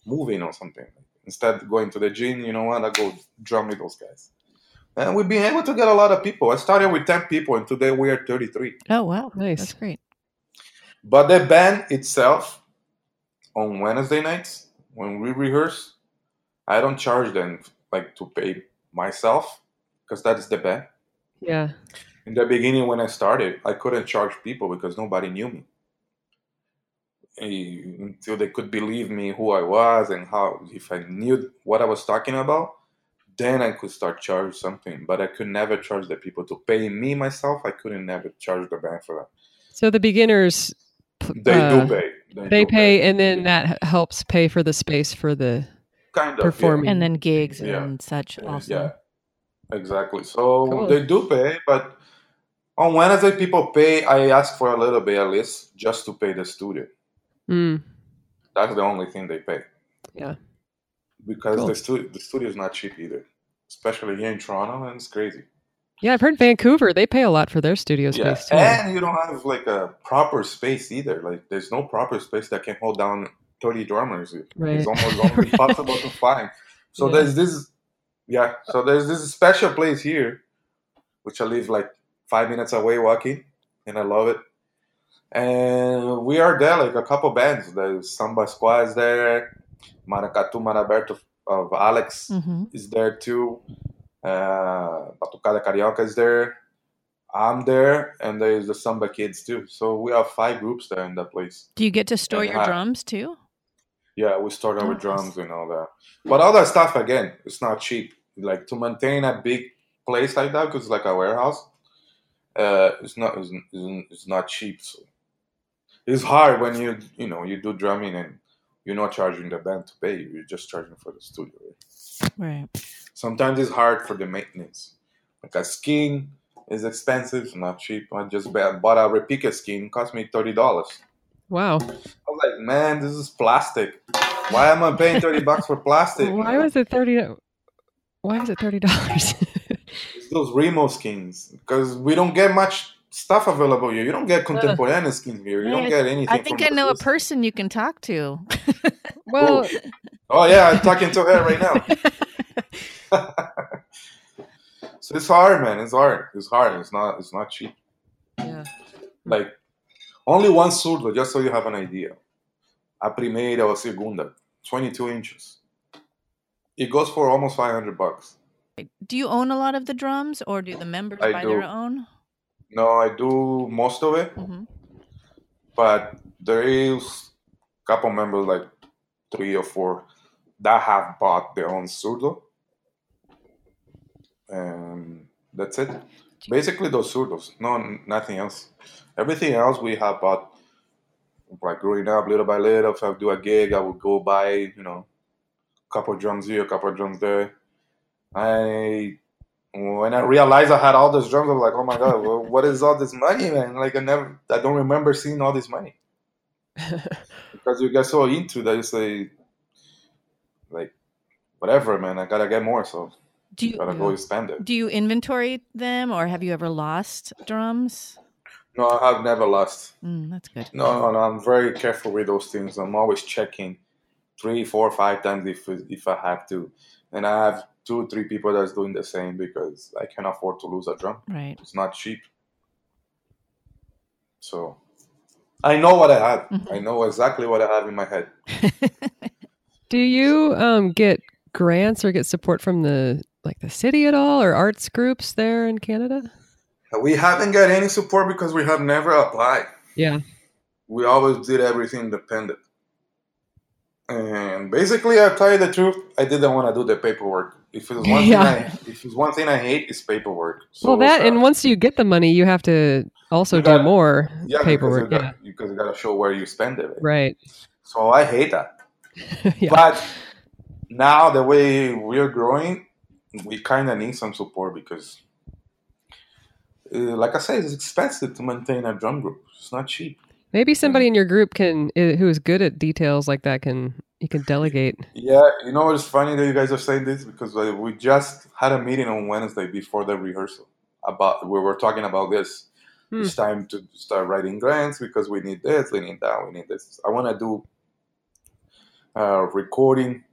moving or something. Instead of going to the gym, you know what, I go drum with those guys. And we've been able to get a lot of people. I started with 10 people and today we are 33. Oh, wow. Nice. That's great. But the band itself, on Wednesday nights, when we rehearse, I don't charge them like to pay myself because that is the band. Yeah in the beginning when I started, I couldn't charge people because nobody knew me. Until they could believe me who I was and how if I knew what I was talking about, then I could start charge something. But I could never charge the people to pay me myself. I couldn't never charge the bank for that. So the beginners, they uh, do pay. They, they pay, pay, and then that helps pay for the space for the kind of performing, yeah. and then gigs yeah. and such. Also, yeah, exactly. So cool. they do pay, but on Wednesday, people pay. I ask for a little bit at least just to pay the studio. Mm. That's the only thing they pay. Yeah. Because cool. the studio the studio is not cheap either, especially here in Toronto, and it's crazy. Yeah, I've heard Vancouver they pay a lot for their studio space yeah. too. And you don't have like a proper space either. Like there's no proper space that can hold down thirty drummers. Right. It's almost almost [laughs] impossible to find. So yeah. there's this yeah, so there's this special place here, which I live like five minutes away walking, and I love it. And we are there, like a couple bands. There's Samba Squad is there, Maracatu Mar Aberto of Alex mm-hmm. is there too. Uh, Batucada Carioca is there. I'm there, and there's the Samba kids too. So we have five groups there in that place. Do you get to store and your drums too? Yeah, we store our oh, drums and all that. But all that stuff again, it's not cheap. Like to maintain a big place like that, because it's like a warehouse. Uh, it's not it's, it's not cheap. So it's hard when you you know you do drumming and you're not charging the band to pay you. You're just charging for the studio. Right. right. Sometimes it's hard for the maintenance. Like a skin is expensive, not cheap. I just bought a replica skin, cost me thirty dollars. Wow. I was like, man, this is plastic. Why am I paying thirty bucks for plastic? Why was it thirty? Why is it thirty dollars? [laughs] it's those Remo skins because we don't get much stuff available here. You don't get uh. contemporary skins here. You don't get anything. I think I know a person you can talk to. [laughs] well, oh. oh yeah, I'm talking to her right now. [laughs] [laughs] so it's hard, man. It's hard. It's hard. It's not. It's not cheap. Yeah. Like only one surdo, just so you have an idea. A primeira or segunda, 22 inches. It goes for almost 500 bucks. Do you own a lot of the drums or do the members I buy do. their own? No, I do most of it. Mm-hmm. But there is a couple members, like three or four, that have bought their own surdo. And that's it. Basically, those surdos, no, nothing else. Everything else we have bought, like growing up, little by little. If I do a gig, I would go buy, you know, a couple drums here, a couple drums there. I when I realized I had all those drums, I was like, "Oh my god, well, [laughs] what is all this money, man?" Like I never, I don't remember seeing all this money [laughs] because you get so into that you say, like, whatever, man, I gotta get more, so do you gotta go spend it. Do you inventory them, or have you ever lost drums? No, I have never lost. Mm, that's good. No, no, no, I'm very careful with those things. I'm always checking three, four, five times if if I have to, and I have two three people that's doing the same because I can afford to lose a drum. Right. It's not cheap. So I know what I have. Mm-hmm. I know exactly what I have in my head. [laughs] Do you um, get grants or get support from the like the city at all or arts groups there in Canada? We haven't got any support because we have never applied. Yeah. We always did everything independent. And basically, I tell you the truth, I didn't want to do the paperwork. If it's one yeah. thing, I, if it's one thing I hate, it's paperwork. So well, that uh, and once you get the money, you have to also gotta, do more yeah, paperwork. Because you, yeah, because you got to show where you spend it. Right. So I hate that. [laughs] yeah. But now the way we're growing, we kind of need some support because, uh, like I said, it's expensive to maintain a drum group. It's not cheap. Maybe somebody in your group can who is good at details like that can you can delegate. Yeah, you know it's funny that you guys are saying this because we just had a meeting on Wednesday before the rehearsal about we were talking about this. Hmm. It's time to start writing grants because we need this, we need that, we need this. I want to do uh, recording,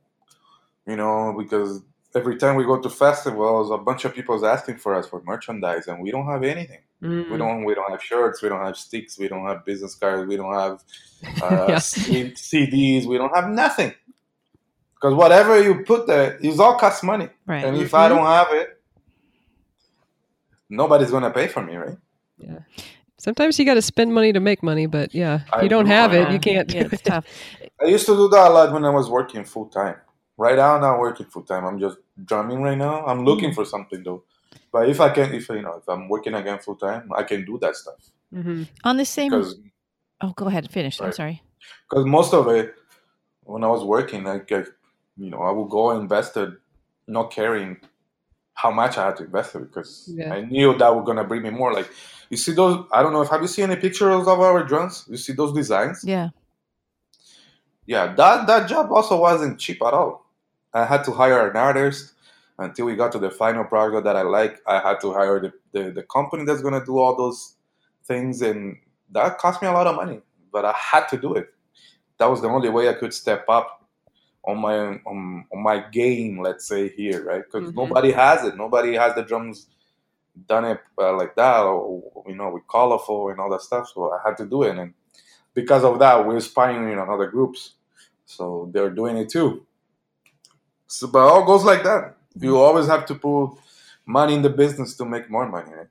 you know, because every time we go to festivals, a bunch of people is asking for us for merchandise, and we don't have anything. Mm. We don't. We don't have shirts. We don't have sticks. We don't have business cards. We don't have uh, [laughs] yeah. CDs. We don't have nothing. Because whatever you put there, it all costs money. Right. And if mm-hmm. I don't have it, nobody's gonna pay for me, right? Yeah. Sometimes you got to spend money to make money, but yeah, if you don't have it, you can't. Yeah, it's tough. [laughs] I used to do that a lot when I was working full time. Right now, I'm not working full time. I'm just drumming right now. I'm looking mm-hmm. for something though. But if I can, if you know, if I'm working again full time, I can do that stuff. Mm-hmm. On the same. Oh, go ahead. Finish. Right. I'm sorry. Because most of it, when I was working, I get, you know, I would go invested, not caring how much I had to invest it because yeah. I knew that was gonna bring me more. Like, you see those? I don't know if have you seen any pictures of our drums? You see those designs? Yeah. Yeah, that that job also wasn't cheap at all. I had to hire an artist until we got to the final product that I like. I had to hire the, the, the company that's gonna do all those things, and that cost me a lot of money. But I had to do it. That was the only way I could step up on my on, on my game, let's say here, right? Because mm-hmm. nobody has it. Nobody has the drums done it uh, like that, or you know, with colorful and all that stuff. So I had to do it, and because of that, we're spying in other groups, so they're doing it too. So, but all goes like that. You always have to put money in the business to make more money. Right?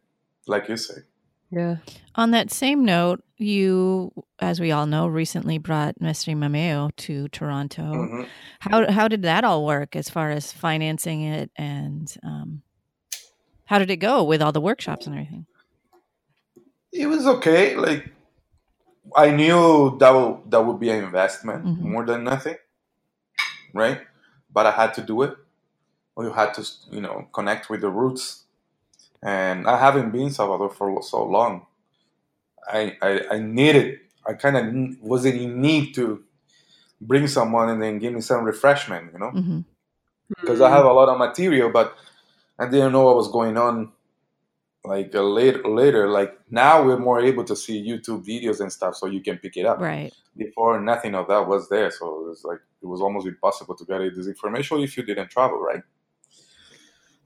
like you say. Yeah. On that same note, you, as we all know, recently brought Mestre Mameo to Toronto. Mm-hmm. How how did that all work as far as financing it, and um, how did it go with all the workshops and everything? It was okay. Like I knew that would, that would be an investment mm-hmm. more than nothing, right? But I had to do it. You had to, you know, connect with the roots and I haven't been Salvador for so long. I I, I needed. I kind of was in need to bring someone and then give me some refreshment, you know, mm-hmm. because mm-hmm. I have a lot of material, but I didn't know what was going on. Like uh, later, later, like now we're more able to see YouTube videos and stuff, so you can pick it up. Right. Before, nothing of that was there, so it was like it was almost impossible to get this information if you didn't travel, right?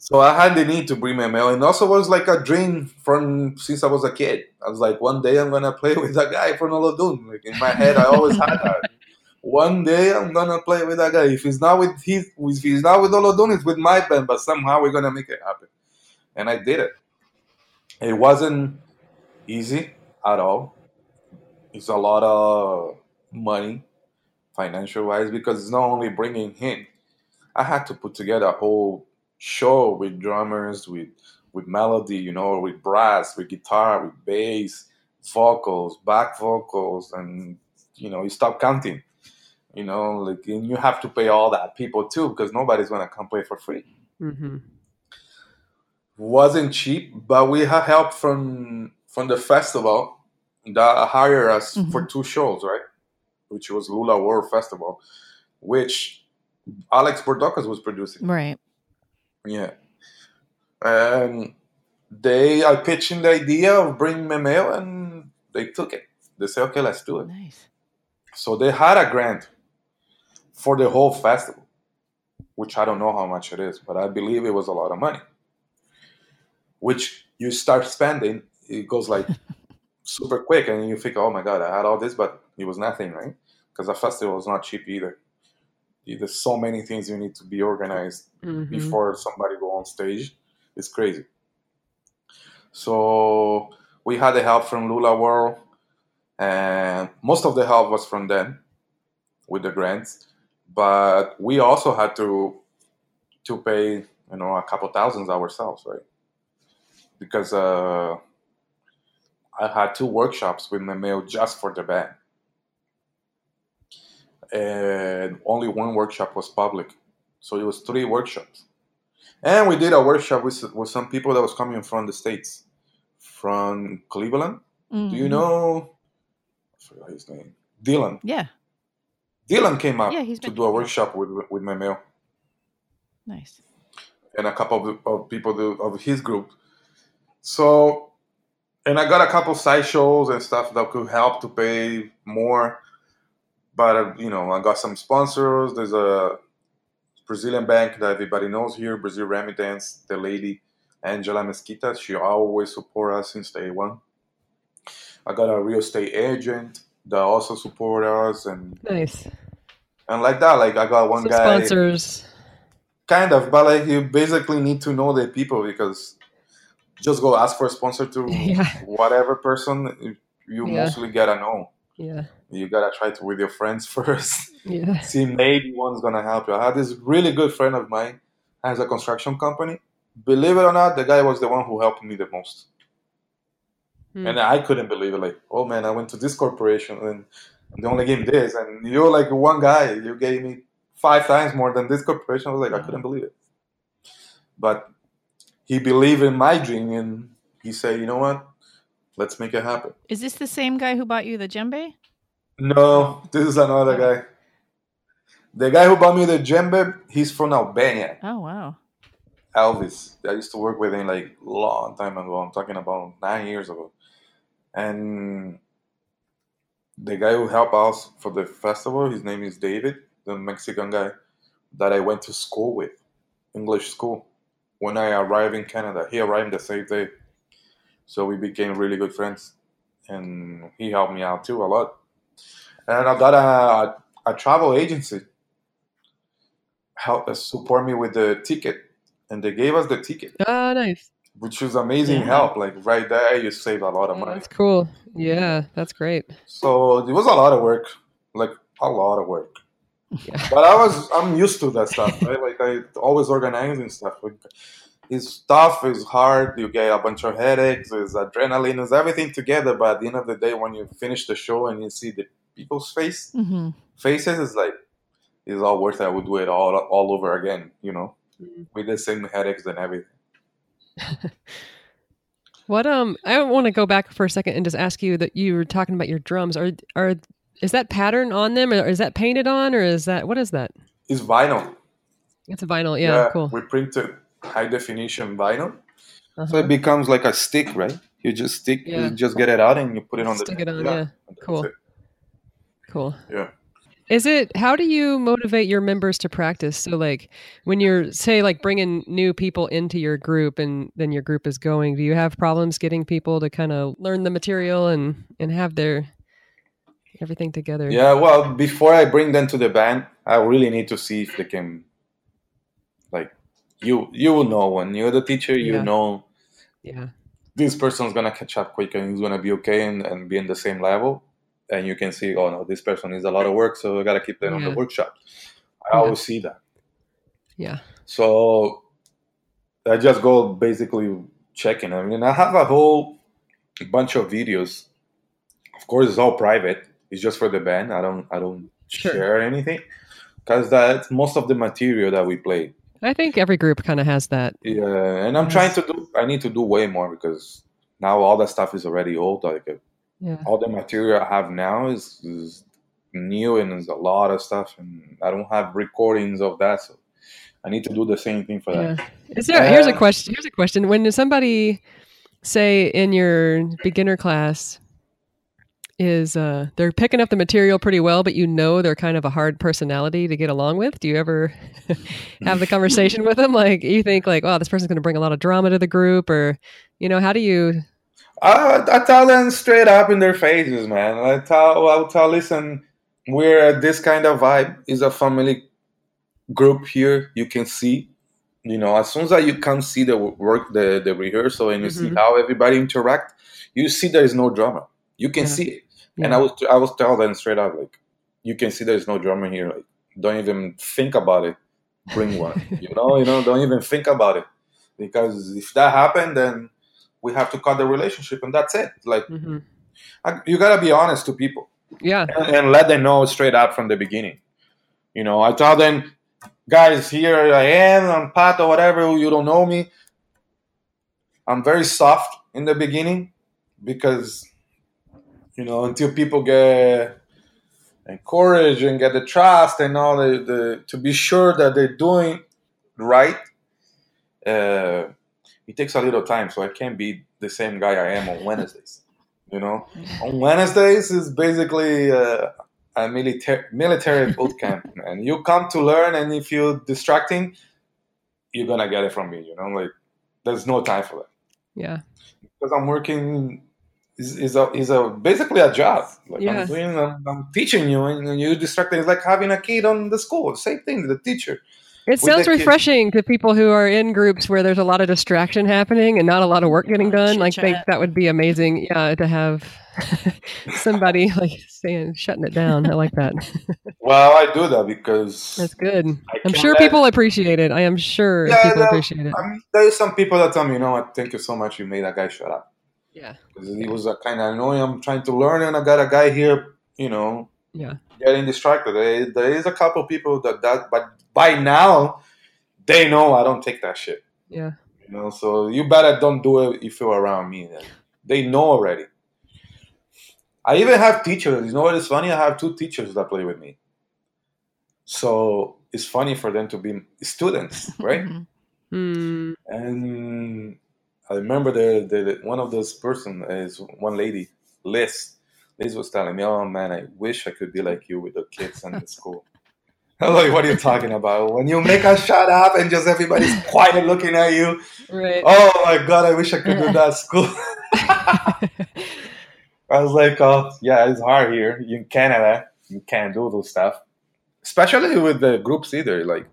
So I had the need to bring Mameo, and also was like a dream from since I was a kid. I was like, one day I'm gonna play with that guy from Olodum. Like in my head, I always had that. [laughs] One day I'm gonna play with that guy. If he's not with his, if he's not with Olodum, it's with my band. But somehow we're gonna make it happen, and I did it. It wasn't easy at all. It's a lot of money, financial wise, because it's not only bringing him. I had to put together a whole show with drummers, with with melody, you know, with brass, with guitar, with bass, vocals, back vocals, and you know, you stop counting. You know, like and you have to pay all that people too because nobody's gonna come play for free. Mm-hmm. Wasn't cheap, but we had help from from the festival that hired us mm-hmm. for two shows, right? Which was Lula World Festival, which Alex Bordokas was producing. Right. Yeah. And they are pitching the idea of bringing Mameo, and they took it. They say, okay, let's do it. Nice. So they had a grant for the whole festival, which I don't know how much it is, but I believe it was a lot of money. Which you start spending, it goes like [laughs] super quick, and you think, oh my God, I had all this, but it was nothing, right? Because a festival is not cheap either there's so many things you need to be organized mm-hmm. before somebody go on stage. It's crazy. So we had the help from Lula World, and most of the help was from them with the grants. But we also had to to pay, you know, a couple thousands ourselves, right? Because uh, I had two workshops with Mameo just for the band and only one workshop was public. So it was three workshops. And we did a workshop with, with some people that was coming from the States, from Cleveland. Mm-hmm. Do you mm-hmm. know? I forgot his name. Dylan. Yeah. Dylan came up yeah, to do a workshop with with Mameo. Nice. And a couple of, of people of his group. So, and I got a couple side shows and stuff that could help to pay more but uh, you know, I got some sponsors. There's a Brazilian bank that everybody knows here, Brazil Remittance. The lady Angela Mesquita, she always support us since day one. I got a real estate agent that also support us, and nice. And like that, like I got one so guy sponsors. Kind of, but like you basically need to know the people because just go ask for a sponsor to [laughs] yeah. whatever person you yeah. mostly get a know. Yeah. You gotta try to with your friends [laughs] first. Yeah. See, maybe one's gonna help you. I had this really good friend of mine has a construction company. Believe it or not, the guy was the one who helped me the most. Hmm. And I couldn't believe it. Like, oh man, I went to this corporation and they only gave me this, and you're like one guy. You gave me five times more than this corporation. I was like, I couldn't believe it. But he believed in my dream, and he said, you know what? Let's make it happen. Is this the same guy who bought you the djembe? No, this is another guy. The guy who bought me the djembe, he's from Albania. Oh wow. Elvis. I used to work with him like long time ago. I'm talking about nine years ago. And the guy who helped us for the festival, his name is David, the Mexican guy that I went to school with, English school. When I arrived in Canada, he arrived the same day. So we became really good friends, and he helped me out too a lot. And I got a, a travel agency help us support me with the ticket, and they gave us the ticket. Ah, nice. which was amazing yeah. help. Like right there, you save a lot of money. That's cool. Yeah, that's great. So it was a lot of work, like a lot of work. [laughs] Yeah. But I was I'm used to that stuff. Right? Like I always organizing stuff. It's tough. It's hard. You get a bunch of headaches. There's adrenaline. There's everything together. But at the end of the day, when you finish the show and you see the people's face mm-hmm. faces, it's like it's all worth it. I would do it all all over again. You know, mm-hmm. with the same headaches and everything. [laughs] what um I want to go back for a second and just ask you that you were talking about your drums. Are are is that pattern on them or is that painted on or is that what is that? It's vinyl. It's a vinyl, yeah, yeah cool. We printed high definition vinyl. Uh-huh. So it becomes like a stick, right? You just stick yeah. you just get it out and you put it on stick the Stick it on, yeah. yeah. Cool. Cool. Yeah. Is it how do you motivate your members to practice? So like when you're say like bringing new people into your group and then your group is going, do you have problems getting people to kind of learn the material and and have their everything together? Yeah, well, before I bring them to the band, I really need to see if they can like you you will know when you're the teacher, you yeah. know Yeah. This person's gonna catch up quick and he's gonna be okay and, and be in the same level and you can see, oh no, this person needs a lot of work, so we gotta keep them yeah. on the workshop. I yeah. always see that. Yeah. So I just go basically checking. I mean, I have a whole bunch of videos. Of course, it's all private. It's just for the band. I don't. I don't sure. share anything because that's most of the material that we play. I think every group kind of has that. Yeah, and I'm trying to do. I need to do way more because now all that stuff is already old. Like uh, yeah. all the material I have now is, is new and there's a lot of stuff, and I don't have recordings of that, so I need to do the same thing for yeah. that. Is there? here's a uh, question. Here's a question. When somebody say in your beginner class is uh, they're picking up the material pretty well, but you know they're kind of a hard personality to get along with. Do you ever [laughs] have the conversation with them? Like you think like, oh, this person's going to bring a lot of drama to the group, or you know, how do you I, I tell them straight up in their faces, man. I tell, I'll tell, listen, we're this kind of vibe. is a family group here. You can see, you know, as soon as you can see the work, the the rehearsal, and you mm-hmm. see how everybody interact, you see there is no drama. You can yeah. see it. Yeah. And I was I was tell them straight up, like, you can see there is no drama here. Like, don't even think about it. Bring one. [laughs] you know, you know, don't even think about it because if that happened, then we have to cut the relationship and that's it like mm-hmm. I, you got to be honest to people yeah and, and, let them know straight up from the beginning you know i tell them guys here i am i'm pat or whatever you don't know me i'm very soft in the beginning because you know until people get encouraged and get the trust and all the, the to be sure that they're doing right uh, it takes a little time, so I can't be the same guy I am on Wednesdays. [laughs] You know, on Wednesdays is basically uh, a military military boot camp, [laughs] and you come to learn, and if you're distracting, you're gonna get it from me. You know, like there's no time for that. Yeah, because I'm working is, is a is a basically a job. Like yeah. I'm doing, I'm, I'm, teaching you, and you're distracting. It's like having a kid on the school. Same thing. The teacher. It sounds refreshing to people who are in groups where there's a lot of distraction happening and not a lot of work getting done. Like, think that would be amazing. Yeah, to have [laughs] somebody [laughs] like saying shutting it down. I like that. [laughs] well, I do that because that's good. I'm sure let... people appreciate it. I am sure yeah, people appreciate it. I mean, there's some people that tell me, you know what? Thank you so much. You made that guy shut up. Yeah, because he was a kind of annoying. I'm trying to learn, and I got a guy here. You know. Yeah. Getting distracted. There, there is a couple people that that, but by now they know I don't take that shit. Yeah. You know, so you better don't do it if you're around me. Then. They know already. I even have teachers. You know what is funny? I have two teachers that play with me. So it's funny for them to be students, [laughs] right? mm. And I remember the, the one of those person is one lady, Liz. Liz was telling me, "Oh man, I wish I could be like you with the kids in the [laughs] school." I'm like, what are you talking about? When you make us shut up and just everybody's [laughs] quiet looking at you. Right. Oh my god, I wish I could do that [laughs] school. I was like, oh yeah, it's hard here in Canada. You can't do those stuff, especially with the groups either. Like,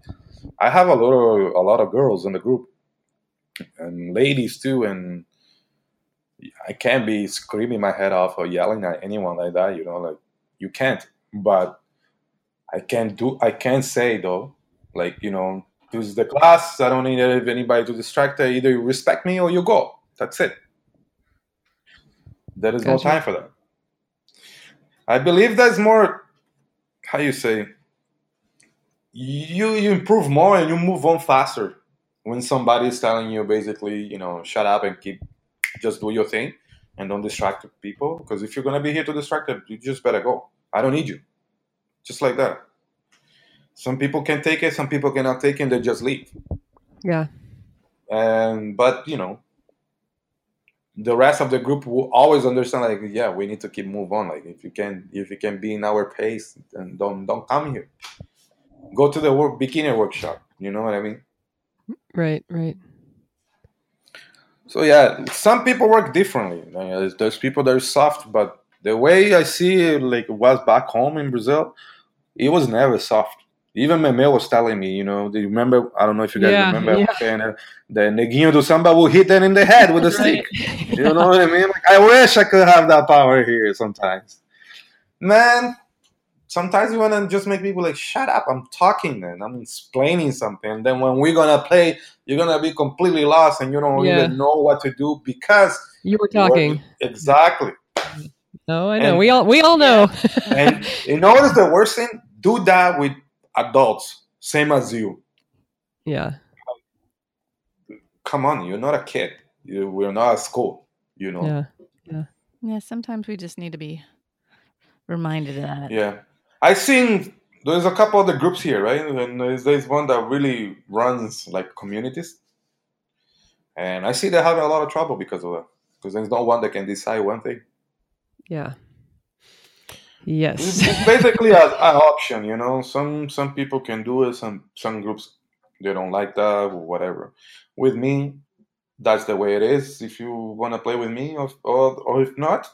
I have a lot of a lot of girls in the group, and ladies too, and I can't be screaming my head off or yelling at anyone like that. You know, like you can't. But I can do. I can say though, like you know, this is the class. I don't need anybody to distract. Her. Either you respect me or you go. That's it. There is gotcha. no time for that. I believe there's more. How you say? You you improve more and you move on faster when somebody is telling you basically, you know, shut up and keep just do your thing and don't distract people. Because if you're gonna be here to distract them, you just better go. I don't need you. Just like that. Some people can take it, some people cannot take it, they just leave. Yeah. And but you know, the rest of the group will always understand like yeah we need to keep move on like if you can if you can be in our pace then don't don't come here go to the work beginner workshop you know what i mean right right so yeah some people work differently there's, uh, there's people that are soft but the way i see it like it was back home in brazil it was never soft even Mameo was telling me, you know, do you remember? I don't know if you guys yeah, remember yeah. saying that the Neguinho do Samba will hit them in the head with a stick. You know what I mean? Like, I wish I could have that power here sometimes. Man, sometimes you want to just make people like, shut up, I'm talking, man. I'm explaining something. And then when we're going to play, you're going to be completely lost and you don't yeah. even know what to do because you were talking. You exactly. No, I know. And, we all we all know. and [laughs] you know what is the worst thing? Do that with adults, same as you. Yeah. Come on, you're not a kid. You, we're not at school, you know. Yeah. Yeah. Yeah. Sometimes we just need to be reminded of that. Yeah. I seen there's a couple of the groups here, right? And there's, there's one that really runs like communities. And I see they're having a lot of trouble because of that. Because there's no one that can decide one thing. Yeah. Yes. It's basically an, option, you know. Some some people can do it. Some some groups they don't like that or whatever. With me, that's the way it is. If you want to play with me, or, or, or if not,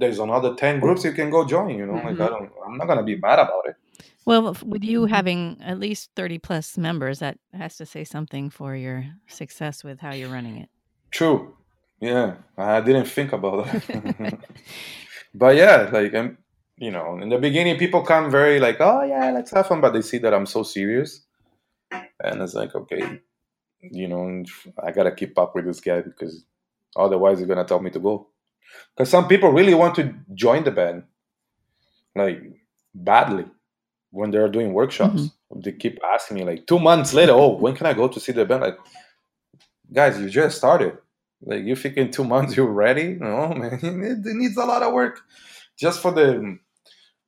there's another ten groups you can go join. You know, mm-hmm. like I don't, I'm not gonna be mad about it. Well, with you having at least thirty plus members, that has to say something for your success with how you're running it. True. Yeah, I didn't think about that. [laughs] [laughs] but yeah, like I'm you know, in the beginning, people come very like, oh yeah, let's have fun, but they see that I'm so serious, and it's like, okay, you know, I gotta keep up with this guy because otherwise he's gonna tell me to go. Because some people really want to join the band, like badly, when they're doing workshops. Mm-hmm. They keep asking me like two months later, oh, when can I go to see the band? Like, guys, you just started. Like, you think in two months you're ready? No, man, [laughs] it needs a lot of work just for the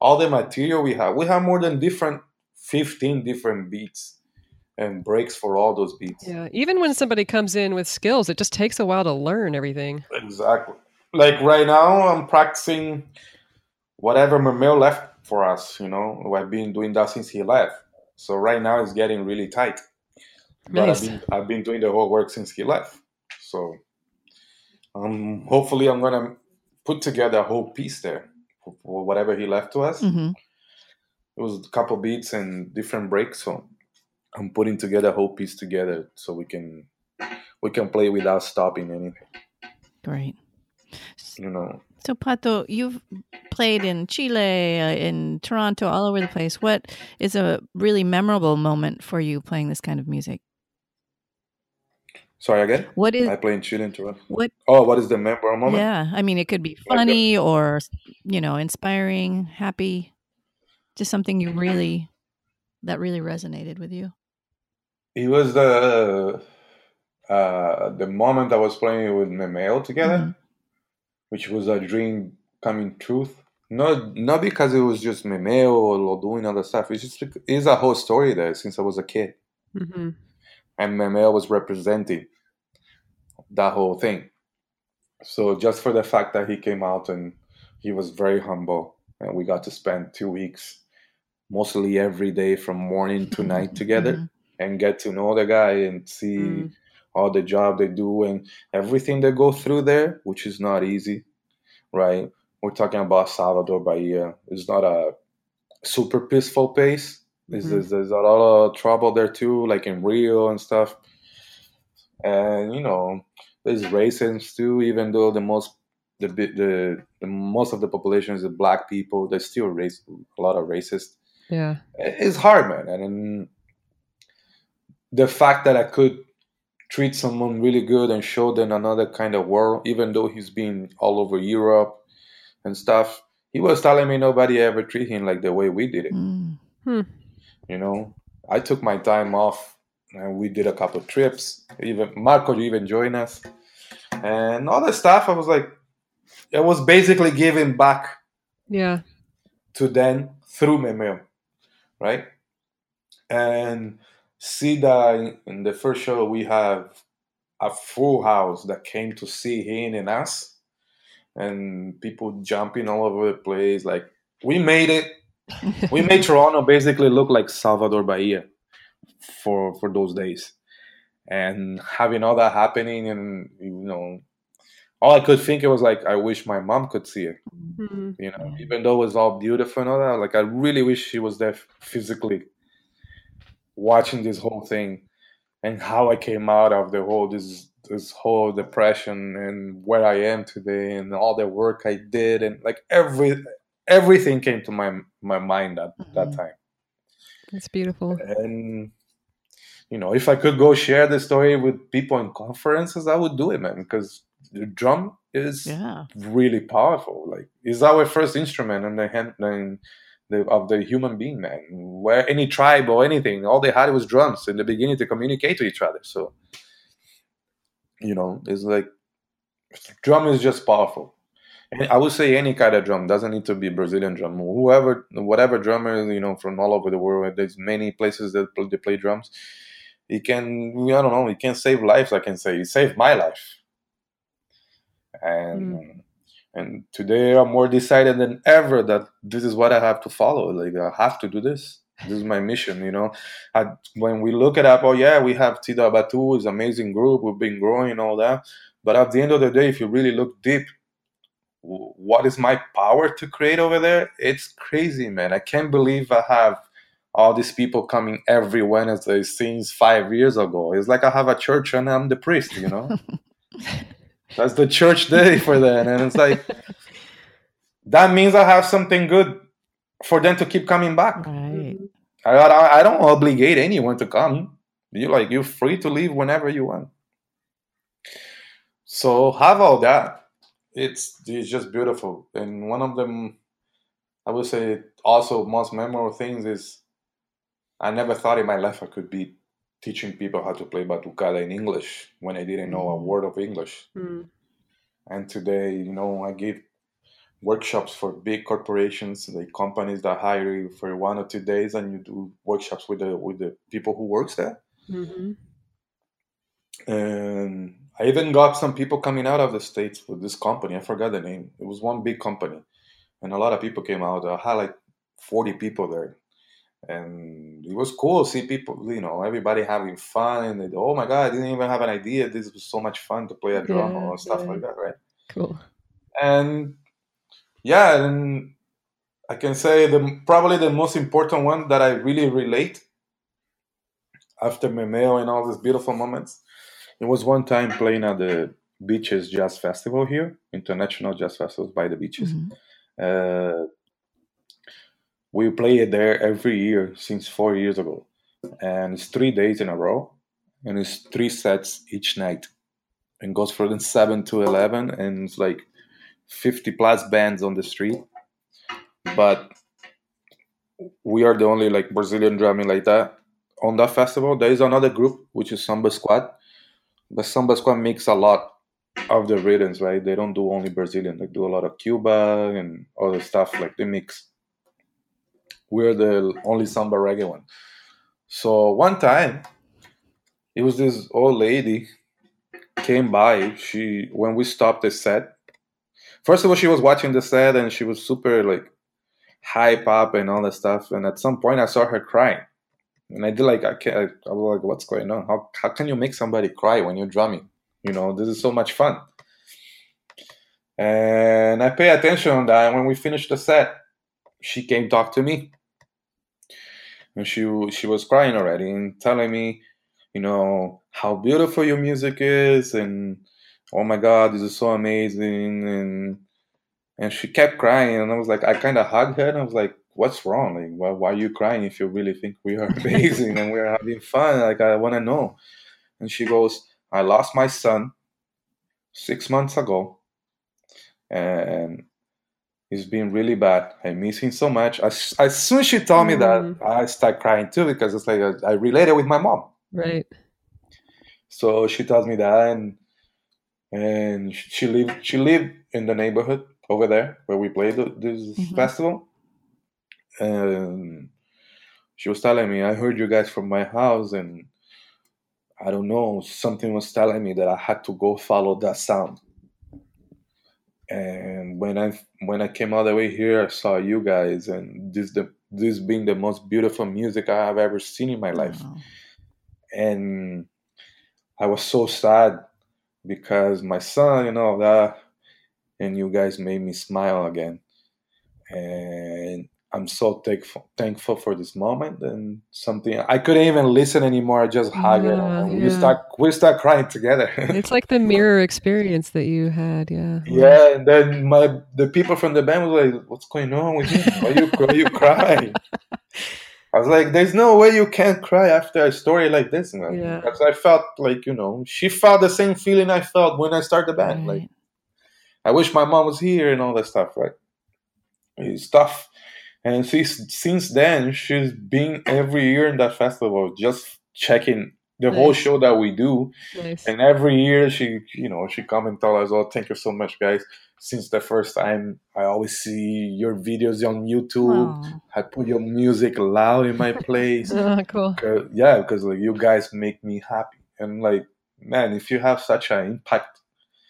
all the material we have. We have more than different 15 different beats and breaks for all those beats. Yeah, even when somebody comes in with skills, it just takes a while to learn everything. Exactly. Like right now, I'm practicing whatever Mameo left for us. You know, I've been doing that since he left. So right now it's getting really tight. But nice. I've been I've been doing the whole work since he left. So um, hopefully I'm gonna put together a whole piece there for whatever he left to us. Mm-hmm. It was a couple beats and different breaks, so I'm putting together a whole piece together so we can we can play without stopping anything. Great. You know. So Pato, you've played in Chile, uh, in Toronto, all over the place. What is a really memorable moment for you playing this kind of music? Sorry again. What is I play in Chile and Toronto? What? Oh, what is the memorable moment? Yeah, I mean, it could be funny like or you know, inspiring, happy, just something you really that really resonated with you. It was the uh, the moment I was playing with Mameo together, mm-hmm. Which was a dream coming true. Not not because it was just Mameo or doing other stuff. It's just it's a whole story there since I was a kid. Mm-hmm and Mameo was representing that whole thing. So just for the fact that he came out and he was very humble, and we got to spend two weeks, mostly every day from morning to night [laughs] together, mm-hmm. and get to know the guy and see mm. All the job they do and everything they go through there, which is not easy, right? We're talking about Salvador Bahia. It's not a super peaceful place there's, mm-hmm. there's, a lot of trouble there too, like in Rio and stuff. and you know there's racism too. Even though the most the the, the most of the population is black people, there's still race a lot of racist. Yeah, it's hard, man, and the fact that I could treat someone really good and show them another kind of world, even though he's been all over Europe and stuff. He was telling me nobody ever treat him like the way we did it. Mm. Hmm. You know, I took my time off and we did a couple trips. Even Marco you even joined us, and all the stuff. I was like, it was basically giving back. Yeah. To them through Mameo, right? And see that in the first show we have a full house that came to see him and us, and people jumping all over the place. Like we made it. we made [laughs] Toronto basically look like Salvador Bahia for for those days, and having all that happening, and you know, all I could think it was like, I wish my mom could see it. Mm-hmm. You know, even though it was all beautiful and all that, like I really wish she was there physically watching this whole thing and how I came out of the whole this this whole depression and where I am today and all the work I did and like every everything came to my my mind at mm-hmm. that time. It's beautiful. And you know, if I could go share the story with people in conferences, I would do it, man, because the drum is yeah. really powerful. Like it's our first instrument and the hand in the, of the human being, man. Where any tribe or anything, all they had was drums in the beginning to communicate to each other. So, you know, it's like drum is just powerful. And I would say any kind of drum doesn't need to be Brazilian drum. Whoever, whatever drummer, you know, from all over the world. There's many places that play, they play drums. He can, I don't know, he can save lives. I can say it saved my life. And mm and today i'm more decided than ever that this is what i have to follow. Like i have to do this. This is my mission you know? I, when we look at up oh yeah we have TDot Batu is amazing group we've been growing all that. But at the end of the day if you really look deep what is my power to create over there? It's crazy man. I can't believe i have all these people coming every wednesday since five years ago. It's like i have a church and i'm the priest you know [laughs] That's the church day for that. and it's like that means I have something good for them to keep coming back. Right. I, I, I don't obligate anyone to come. You like you're free to leave whenever you want. So have all that. It's it's just beautiful, and one of them, I would say, also most memorable things is I never thought in my life I could be teaching people how to play batucada in English when I didn't know a mm. word of English. Mm. And today, you know, I give workshops for big corporations, like companies that hire you for one or two days, and you do workshops with the with the people who works there. Mm-hmm. And I even got some people coming out of the states with this company. I forgot the name. It was one big company, and a lot of people came out. I had like forty people there and it was cool to see people, you know, everybody having fun. And they, oh my god, I didn't even have an idea. This was so much fun to play a drum yeah, or stuff yeah. like that, right? Cool. And yeah, and I can say the probably the most important one that I really relate after Mameo and all these beautiful moments. It was one time playing at the Beaches Jazz Festival here, International Jazz Festivals by the Beaches. Mm-hmm. Uh, we play it there every year since four years ago, and it's three days in a row, and it's three sets each night, and goes from seven to eleven, and it's like fifty plus bands on the street, but we are the only like Brazilian drumming like that on that festival. There is another group which is Samba Squad, but Samba Squad makes a lot of the rhythms, right? They don't do only Brazilian; they do a lot of Cuba and other stuff. Like they mix we're the only samba reggae one. So one time, it was this old lady came by. She when we stopped the set. First of all, she was watching the set and she was super like hype up and all that stuff. And at some point, I saw her crying, and I did like I can't. I was like, "What's going on? How how can you make somebody cry when you're drumming? You know, this is so much fun." And I pay attention on that. And when we finished the set, she came talk to me and she she was crying already and telling me you know, how beautiful your music is, and oh my God, this is so amazing, and and she kept crying, and I was like, I kind of hugged her, and I was like, what's wrong? Like, why, why are you crying if you really think we are [laughs] amazing and we're having fun? Like, I want to know. And she goes, I lost my son six months ago, and it's been really bad. I miss him so much. As, as soon as she told me that, mm. I start crying too because it's like I, I related with my mom. Right. So she tells me that, and and she lived she lived in the neighborhood over there where we played this mm-hmm. festival, and she was telling me, "I heard you guys from my house, and I don't know, something was telling me that I had to go follow that sound." And when I when I came all the way here, I saw you guys, and this the this being the most beautiful music I have ever seen in my life, wow. and I was so sad because my son, you know that, and you guys made me smile again, and I'm so thankful thankful for this moment and something I couldn't even listen anymore. I just hugged yeah, her. Yeah. We start we start crying together. [laughs] it's like the mirror experience that you had, yeah. Yeah, and then my the people from the band was like, "What's going on with you? Why you why you crying?" [laughs] I was like, "There's no way you can't cry after a story like this, man." Yeah. Because I felt like you know she felt the same feeling I felt when I started the band. Right. Like, I wish my mom was here and all that stuff, right? It's tough and since since then, she's been every year in that festival, just checking the nice. whole show that we do. Nice. And every year, she you know she come and tell us, "Oh, thank you so much, guys." Since the first time, I always see your videos on YouTube. Aww. I put your music loud in my [laughs] place. oh, [laughs] cool. yeah, because like you guys make me happy, and like man, if you have such an impact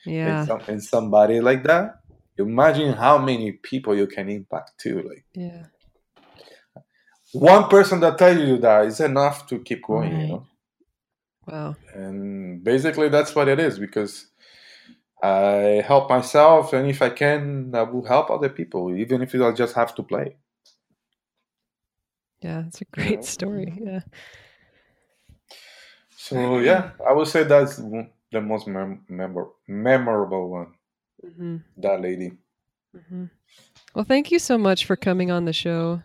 yeah. in, some, in somebody like that, imagine how many people you can impact too. Like, yeah, one person that tells you that is enough to keep going. Right. You know. Wow. And basically, that's what it is because I help myself, and if I can, I will help other people, even if I just have to play. Yeah, it's a great story. Yeah. So yeah, I would say that's the most mem- memor- memorable one mm-hmm. that lady. Mm-hmm. Well, thank you so much for coming on the show,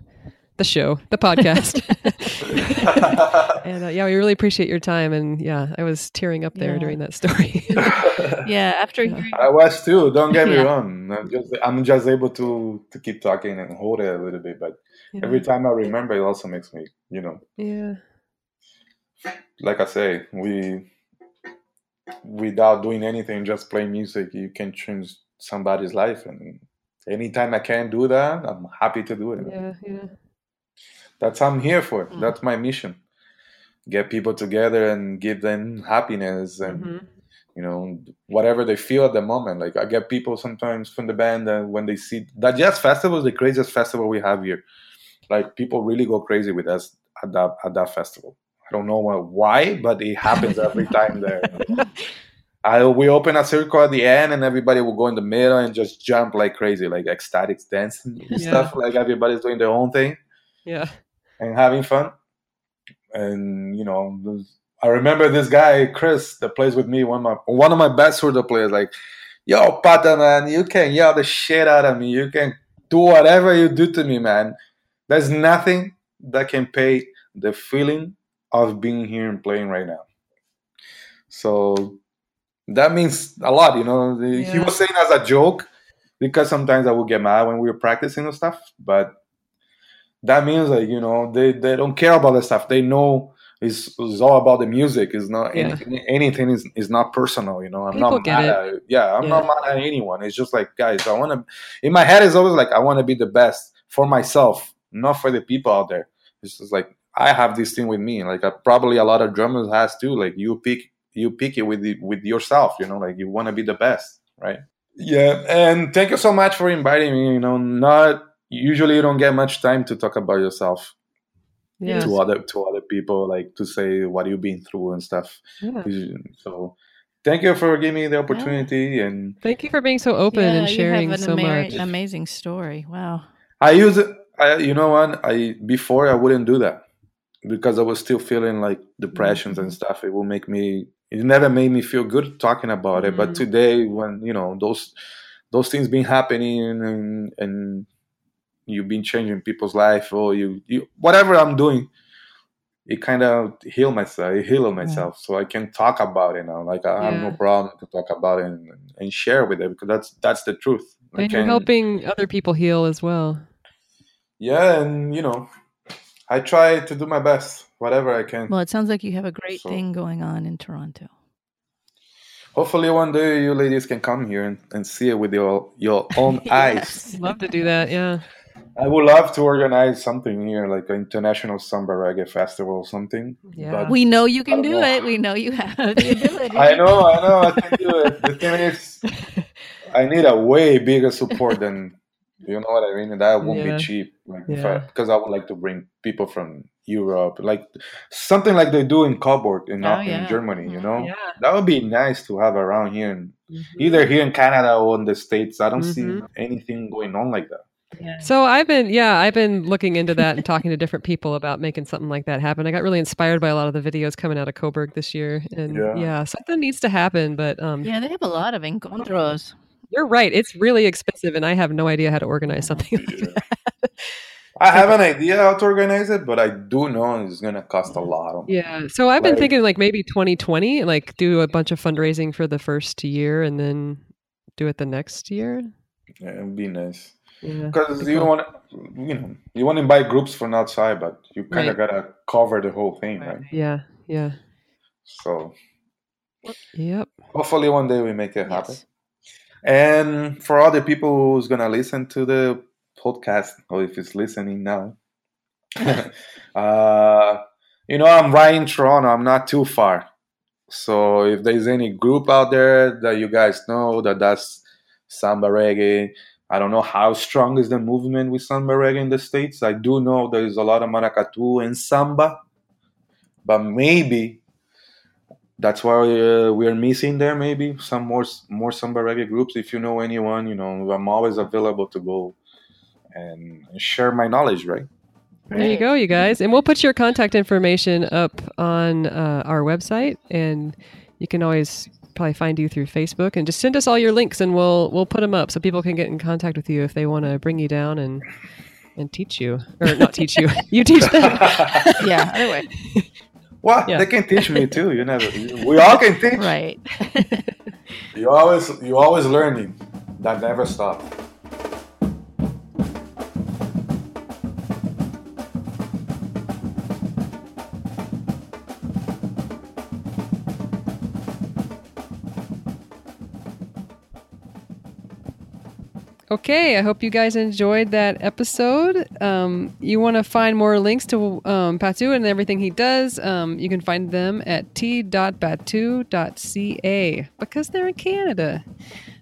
the show, the podcast. [laughs] [laughs] and uh, yeah, we really appreciate your time. And yeah, I was tearing up there yeah. during that story. [laughs] yeah, after yeah. I was too. Don't get me yeah. wrong. I'm just I'm just able to to keep talking and hold it a little bit, but every time I remember, it also makes me, you know. Yeah. Like I say, we without doing anything, just playing music, you can change somebody's life. And anytime I can do that, I'm happy to do it. Yeah, yeah. That's I'm here for. Mm-hmm. That's my mission. Get people together and give them happiness and mm-hmm. you know whatever they feel at the moment. Like I get people sometimes from the band and when they see that jazz festival is the craziest festival we have here. Like people really go crazy with us at that at that festival. I don't know why, but it happens every time there. [laughs] I we open a circle at the end, and everybody will go in the middle and just jump like crazy, like ecstatic dancing and yeah. stuff. Like everybody's doing their own thing. Yeah. And having fun. And you know, I remember this guy Chris that plays with me. One of my one of my best surdo players. Like, yo, Pato man, you can yell the shit out of me. You can do whatever you do to me, man. There's nothing that can pay the feeling of being here and playing right now. So that means a lot, you know. Yeah. He was saying as a joke because sometimes I would get mad when we were practicing and stuff, but that means like you know they, they don't care about the stuff. They know it's, it's all about the music. It's not yeah. anything, anything is, is not personal. You know, I'm People not mad at yeah, I'm yeah. not mad at anyone. It's just like guys, I want to. In my head, is always like I want to be the best for myself, not for the people out there. It's just like I have this thing with me. Like uh, probably a lot of drummers has too. Like you pick you pick it with the, with yourself. You know, like you want to be the best, right? Yeah, and thank you so much for inviting me. You know, not usually you don't get much time to talk about yourself yes. to other to other people, like to say what you've been through and stuff. Yeah. So thank you for giving me the opportunity yeah. and thank you for being so open yeah, and sharing so ama- much. Amazing story. Wow. I use it. I, you know what? I before I wouldn't do that because I was still feeling like depressions and mm-hmm. stuff. It will make me. It never made me feel good talking about it. Mm-hmm. But today, when you know those those things been happening and and you've been changing people's life or you, you whatever I'm doing, it kind of heal myself, it heal myself, yeah. so I can talk about it now. Like I yeah. have no problem to talk about it and, and share with it because that's that's the truth. And you're helping other people heal as well. Yeah, and you know, I try to do my best, whatever I can. Well, it sounds like you have a great so, thing going on in Toronto. Hopefully, one day you ladies can come here and, and see it with your your own [laughs] yes. eyes. Love to do that. Yeah. I would love to organize something here, like an international samba reggae festival or something. Yeah, we know you can do know. it. We know you have [laughs] the ability. I know, I know, I can do it. The thing is, [laughs] I need a way bigger support than you know what I mean. That won't yeah. be cheap, like yeah. because I, I, would like to bring people from Europe, like something like they do in Coburg in, oh, yeah. in Germany. You know, that would be nice to have around here, in, mm-hmm. either here in Canada or in the states. I don't mm-hmm. see anything going on like that. Yeah. So I've been, yeah, I've been looking into that and talking to different people about making something like that happen. I got really inspired by a lot of the videos coming out of Coburg this year, and yeah, yeah something needs to happen. But um, yeah, they have a lot of encontros. You're right; it's really expensive, and I have no idea how to organize something like that. I [laughs] have an idea how to organize it, but I do know it's going to cost a lot. yeah. So I've been like, thinking like maybe 2020, like do a bunch of fundraising for the first year and then do it the next year. Yeah, it'd be nice because yeah, you don't want you know you want to buy groups from outside but you kind of right. gotta cover the whole thing right. right yeah yeah so yep hopefully one day we make it happen yes. And for other people who's gonna listen to the podcast or if it's listening now [laughs] uh you know i'm right in toronto i'm not too far so if there's any group out there that you guys know that does samba reggae I don't know how strong is the movement with samba reggae in the states. I do know there is a lot of maracatu and samba, but maybe that's why uh, we are missing there. Maybe some more more samba reggae groups. If you know anyone, you know I'm always available to go and share my knowledge. Right. There you go, you guys, and we'll put your contact information up on uh, our website, and you can always probably find you through Facebook and just send us all your links and we'll we'll put them up so people can get in contact with you if they want to bring you down and and teach you or not teach you [laughs] you teach them [laughs] yeah anyway [laughs] well yeah. they can teach me too you never [laughs] we all can teach. Right. [laughs] [laughs] You always you always learning that never stops Okay, I hope you guys enjoyed that episode. Um, you want to find more links to um, Pato and everything he does, um, you can find them at tdotbatu.ca because they're in Canada.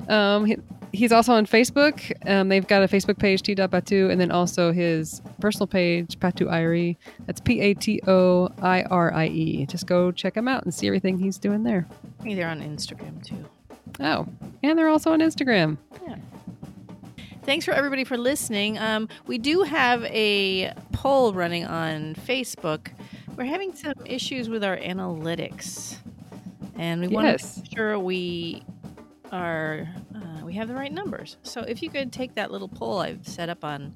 Um, he, he's also on Facebook. Um, they've got a Facebook page, t.batu, and then also his personal page, Pato Irie. That's P A T O I R I E. Just go check him out and see everything he's doing there. They're on Instagram too. Oh, and they're also on Instagram. Yeah. Thanks for everybody for listening. Um, we do have a poll running on Facebook. We're having some issues with our analytics, and we yes. want to make sure we are uh, we have the right numbers. So if you could take that little poll I've set up on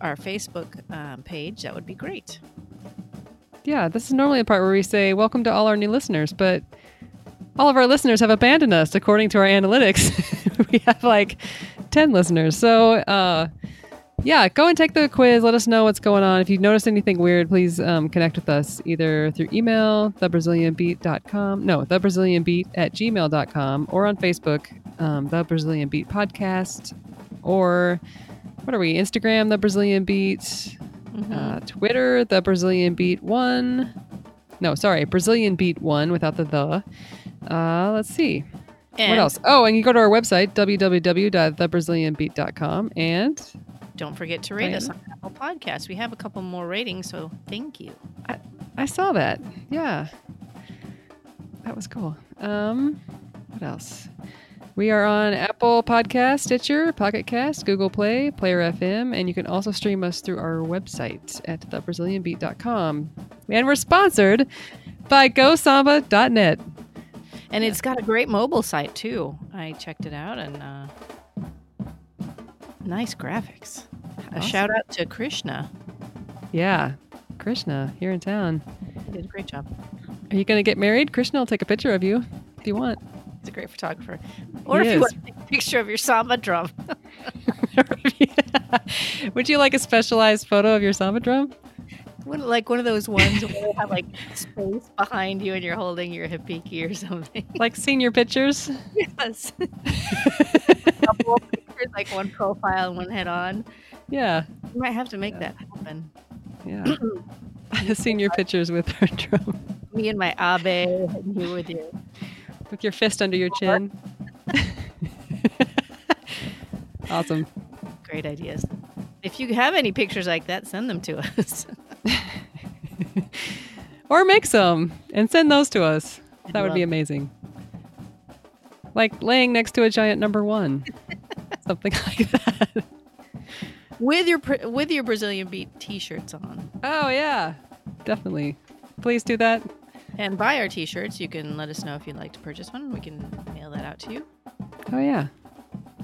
our Facebook um, page, that would be great. Yeah, this is normally the part where we say welcome to all our new listeners, but all of our listeners have abandoned us according to our analytics. [laughs] we have like 10 listeners. So, uh, yeah, go and take the quiz. Let us know what's going on. If you've noticed anything weird, please um, connect with us either through email, thebrazilianbeat.com, no, thebrazilianbeat at gmail.com, or on Facebook, um, The Brazilian Beat Podcast, or what are we, Instagram, The Brazilian Beat, mm-hmm. uh, Twitter, The Brazilian Beat 1. No, sorry, Brazilian Beat 1 without the the. Uh, let's see. And what else? Oh, and you go to our website, www.thebrazilianbeat.com. And don't forget to rate Diana. us on Apple Podcasts. We have a couple more ratings, so thank you. I, I saw that. Yeah. That was cool. Um, what else? We are on Apple Podcast, Stitcher, Pocket Cast, Google Play, Player FM, and you can also stream us through our website at thebrazilianbeat.com. And we're sponsored by GoSamba.net. And it's got a great mobile site too. I checked it out and uh, nice graphics. A shout out to Krishna. Yeah, Krishna here in town. He did a great job. Are you going to get married? Krishna will take a picture of you if you want. He's a great photographer. Or he if is. you want to take a picture of your samba drum. [laughs] Would you like a specialized photo of your samba drum? Like one of those ones where they have like [laughs] space behind you and you're holding your repique or something. Like senior pictures? Yes. [laughs] Pictures, like one profile and one head on. Yeah. You might have to make yeah. that happen. Yeah. [clears throat] [laughs] senior pictures with her drum. Me and my agbe, and you with your with your fist under your chin. awesome. Great ideas. If you have any pictures like that, send them to us. [laughs] or make some and send those to us. That would be amazing. Like laying next to a giant number one, [laughs] something like that. With your with your Brazilian beat T-shirts on. Oh yeah, definitely. Please do that. And buy our T-shirts. You can let us know if you'd like to purchase one. We can mail that out to you. Oh yeah.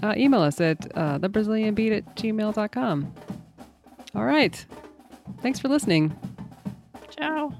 Uh, email us at uh, thebrazilianbeat at gmail.com. All right. Thanks for listening. Ciao.